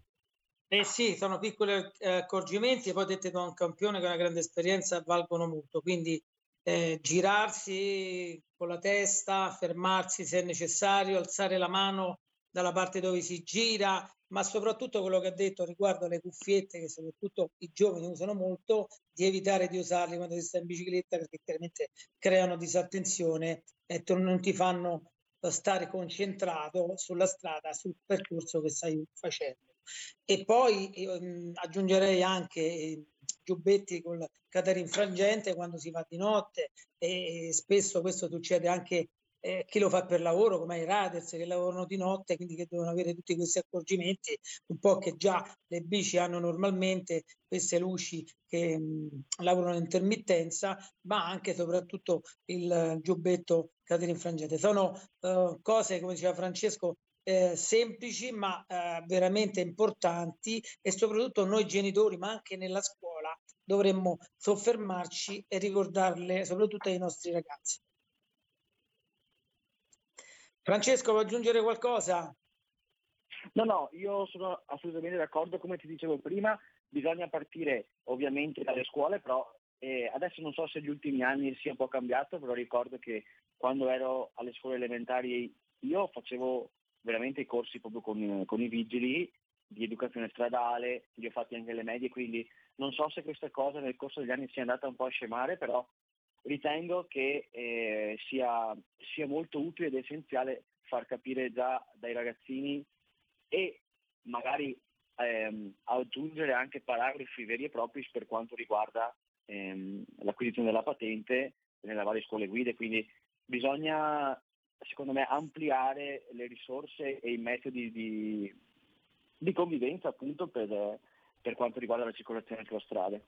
Eh sì, sono piccoli eh, accorgimenti e poi dette da un campione che ha una grande esperienza valgono molto, quindi eh, girarsi con la testa, fermarsi se è necessario, alzare la mano dalla parte dove si gira, ma soprattutto quello che ha detto riguardo alle cuffiette, che soprattutto i giovani usano molto, di evitare di usarli quando si sta in bicicletta perché chiaramente creano disattenzione e non ti fanno stare concentrato sulla strada, sul percorso che stai facendo. E poi ehm, aggiungerei anche eh, giubbetti con catena infrangente quando si va di notte e, spesso questo succede anche eh, chi lo fa per lavoro, come i riders che lavorano di notte, quindi che devono avere tutti questi accorgimenti, un po' che già le bici hanno normalmente queste luci che mh, lavorano in intermittenza, ma anche e soprattutto il giubbetto catena infrangente. Sono uh, cose, come diceva Francesco, eh, semplici ma eh, veramente importanti e soprattutto noi genitori, ma anche nella scuola, dovremmo soffermarci e ricordarle soprattutto ai nostri ragazzi. Francesco, vuoi aggiungere qualcosa? No, no, io sono assolutamente d'accordo, come ti dicevo prima, bisogna partire ovviamente dalle scuole, però eh, adesso non so se negli ultimi anni sia un po' cambiato, però ricordo che quando ero alle scuole elementari io facevo veramente i corsi proprio con, con i vigili di educazione stradale, li ho fatti anche alle medie, quindi non so se questa cosa nel corso degli anni sia andata un po' a scemare, però ritengo che eh, sia, sia molto utile ed essenziale far capire già dai ragazzini e magari ehm, aggiungere anche paragrafi veri e propri per quanto riguarda ehm, l'acquisizione della patente nelle varie scuole guide, quindi bisogna secondo me ampliare le risorse e i metodi di, di convivenza appunto per, per quanto riguarda la circolazione sulle strade.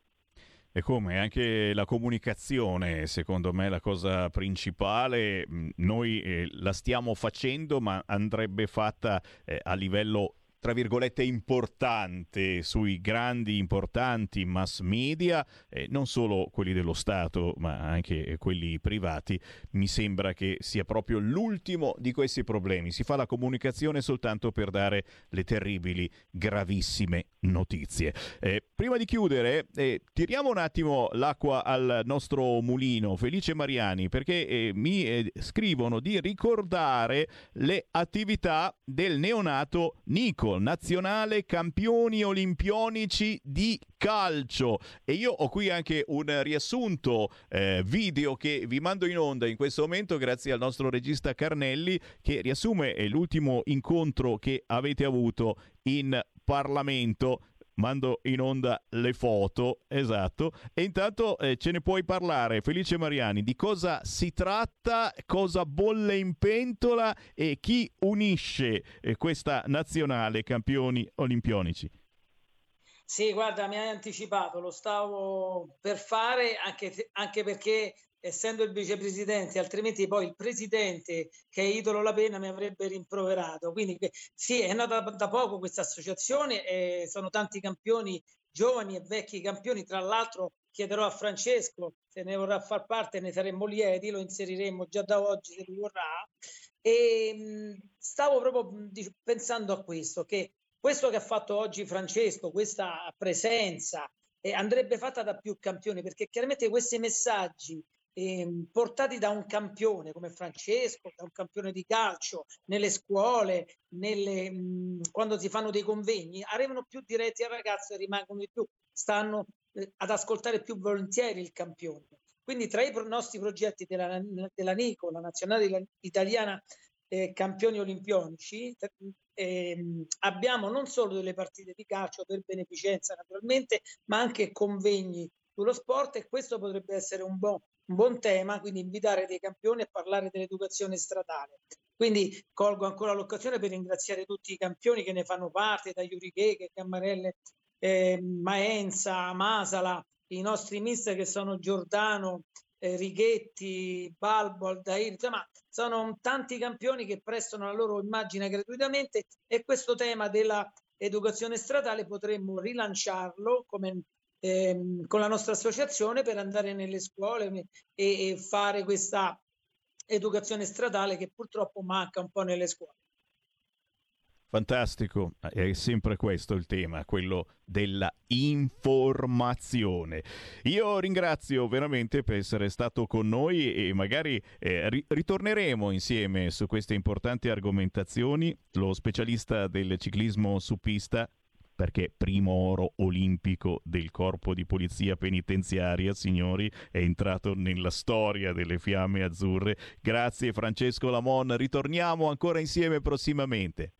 E come anche la comunicazione, secondo me, è la cosa principale. Noi eh, la stiamo facendo, ma andrebbe fatta eh, a livello tra virgolette importante sui grandi importanti mass media, eh, non solo quelli dello Stato ma anche quelli privati, mi sembra che sia proprio l'ultimo di questi problemi. Si fa la comunicazione soltanto per dare le terribili, gravissime notizie. Eh, prima di chiudere, eh, tiriamo un attimo l'acqua al nostro mulino, Felice Mariani, perché eh, mi eh, scrivono di ricordare le attività del neonato Nico nazionale campioni olimpionici di calcio. E io ho qui anche un riassunto eh, video che vi mando in onda in questo momento grazie al nostro regista Carnelli che riassume l'ultimo incontro che avete avuto in Parlamento mando in onda le foto, esatto. E intanto eh, ce ne puoi parlare, Felice Mariani, di cosa si tratta, cosa bolle in pentola e chi unisce eh, questa nazionale campioni olimpionici. Sì, guarda, mi hai anticipato, lo stavo per fare anche, anche perché essendo il vicepresidente, altrimenti poi il presidente che è Idolo La Pena mi avrebbe rimproverato. Quindi sì, è nata da poco questa associazione e sono tanti campioni, giovani e vecchi campioni. Tra l'altro chiederò a Francesco se ne vorrà far parte, ne saremmo lieti, lo inseriremo già da oggi se lui vorrà. E stavo proprio pensando a questo, che questo che ha fatto oggi Francesco, questa presenza, eh, andrebbe fatta da più campioni perché chiaramente questi messaggi eh, portati da un campione come Francesco, da un campione di calcio, nelle scuole, nelle, mh, quando si fanno dei convegni, arrivano più diretti al ragazzo e rimangono di più, stanno eh, ad ascoltare più volentieri il campione. Quindi tra i pro- nostri progetti della, della NICO, la nazionale italiana eh, campioni olimpionici, eh, abbiamo non solo delle partite di calcio per beneficenza naturalmente, ma anche convegni sullo sport e questo potrebbe essere un buon un buon tema, quindi invitare dei campioni a parlare dell'educazione stradale. Quindi colgo ancora l'occasione per ringraziare tutti i campioni che ne fanno parte, da Iuriche, Cammarelle, eh, Maenza, Masala, i nostri mister che sono Giordano, eh, Righetti, Balbo, Aldair, insomma sono tanti campioni che prestano la loro immagine gratuitamente e questo tema dell'educazione stradale potremmo rilanciarlo come ehm, con la nostra associazione per andare nelle scuole e, e fare questa educazione stradale che purtroppo manca un po' nelle scuole. Fantastico, è sempre questo il tema, quello della informazione. Io ringrazio veramente per essere stato con noi e magari eh, ri- ritorneremo insieme su queste importanti argomentazioni. Lo specialista del ciclismo su pista perché primo oro olimpico del corpo di polizia penitenziaria, signori, è entrato nella storia delle fiamme azzurre. Grazie Francesco Lamon, ritorniamo ancora insieme prossimamente.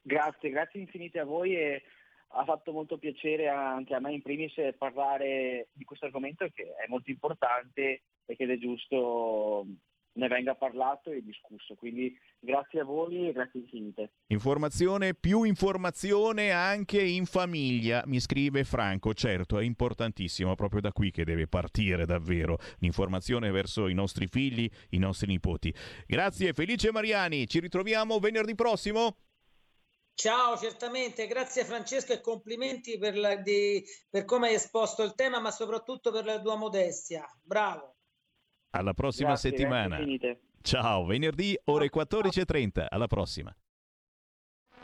Grazie, grazie infinite a voi e ha fatto molto piacere anche a me in primis parlare di questo argomento che è molto importante e che è giusto ne venga parlato e discusso. Quindi grazie a voi e grazie infinite. Informazione più informazione anche in famiglia, mi scrive Franco. Certo, è importantissimo, proprio da qui che deve partire davvero l'informazione verso i nostri figli, i nostri nipoti. Grazie Felice Mariani, ci ritroviamo venerdì prossimo. Ciao, certamente, grazie Francesco e complimenti per, la, di, per come hai esposto il tema, ma soprattutto per la tua modestia. Bravo. Alla prossima Grazie, settimana. grazie Ciao, venerdì ore 14.30. Alla prossima.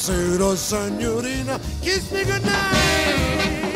Buonasera signorina, kiss me goodnight.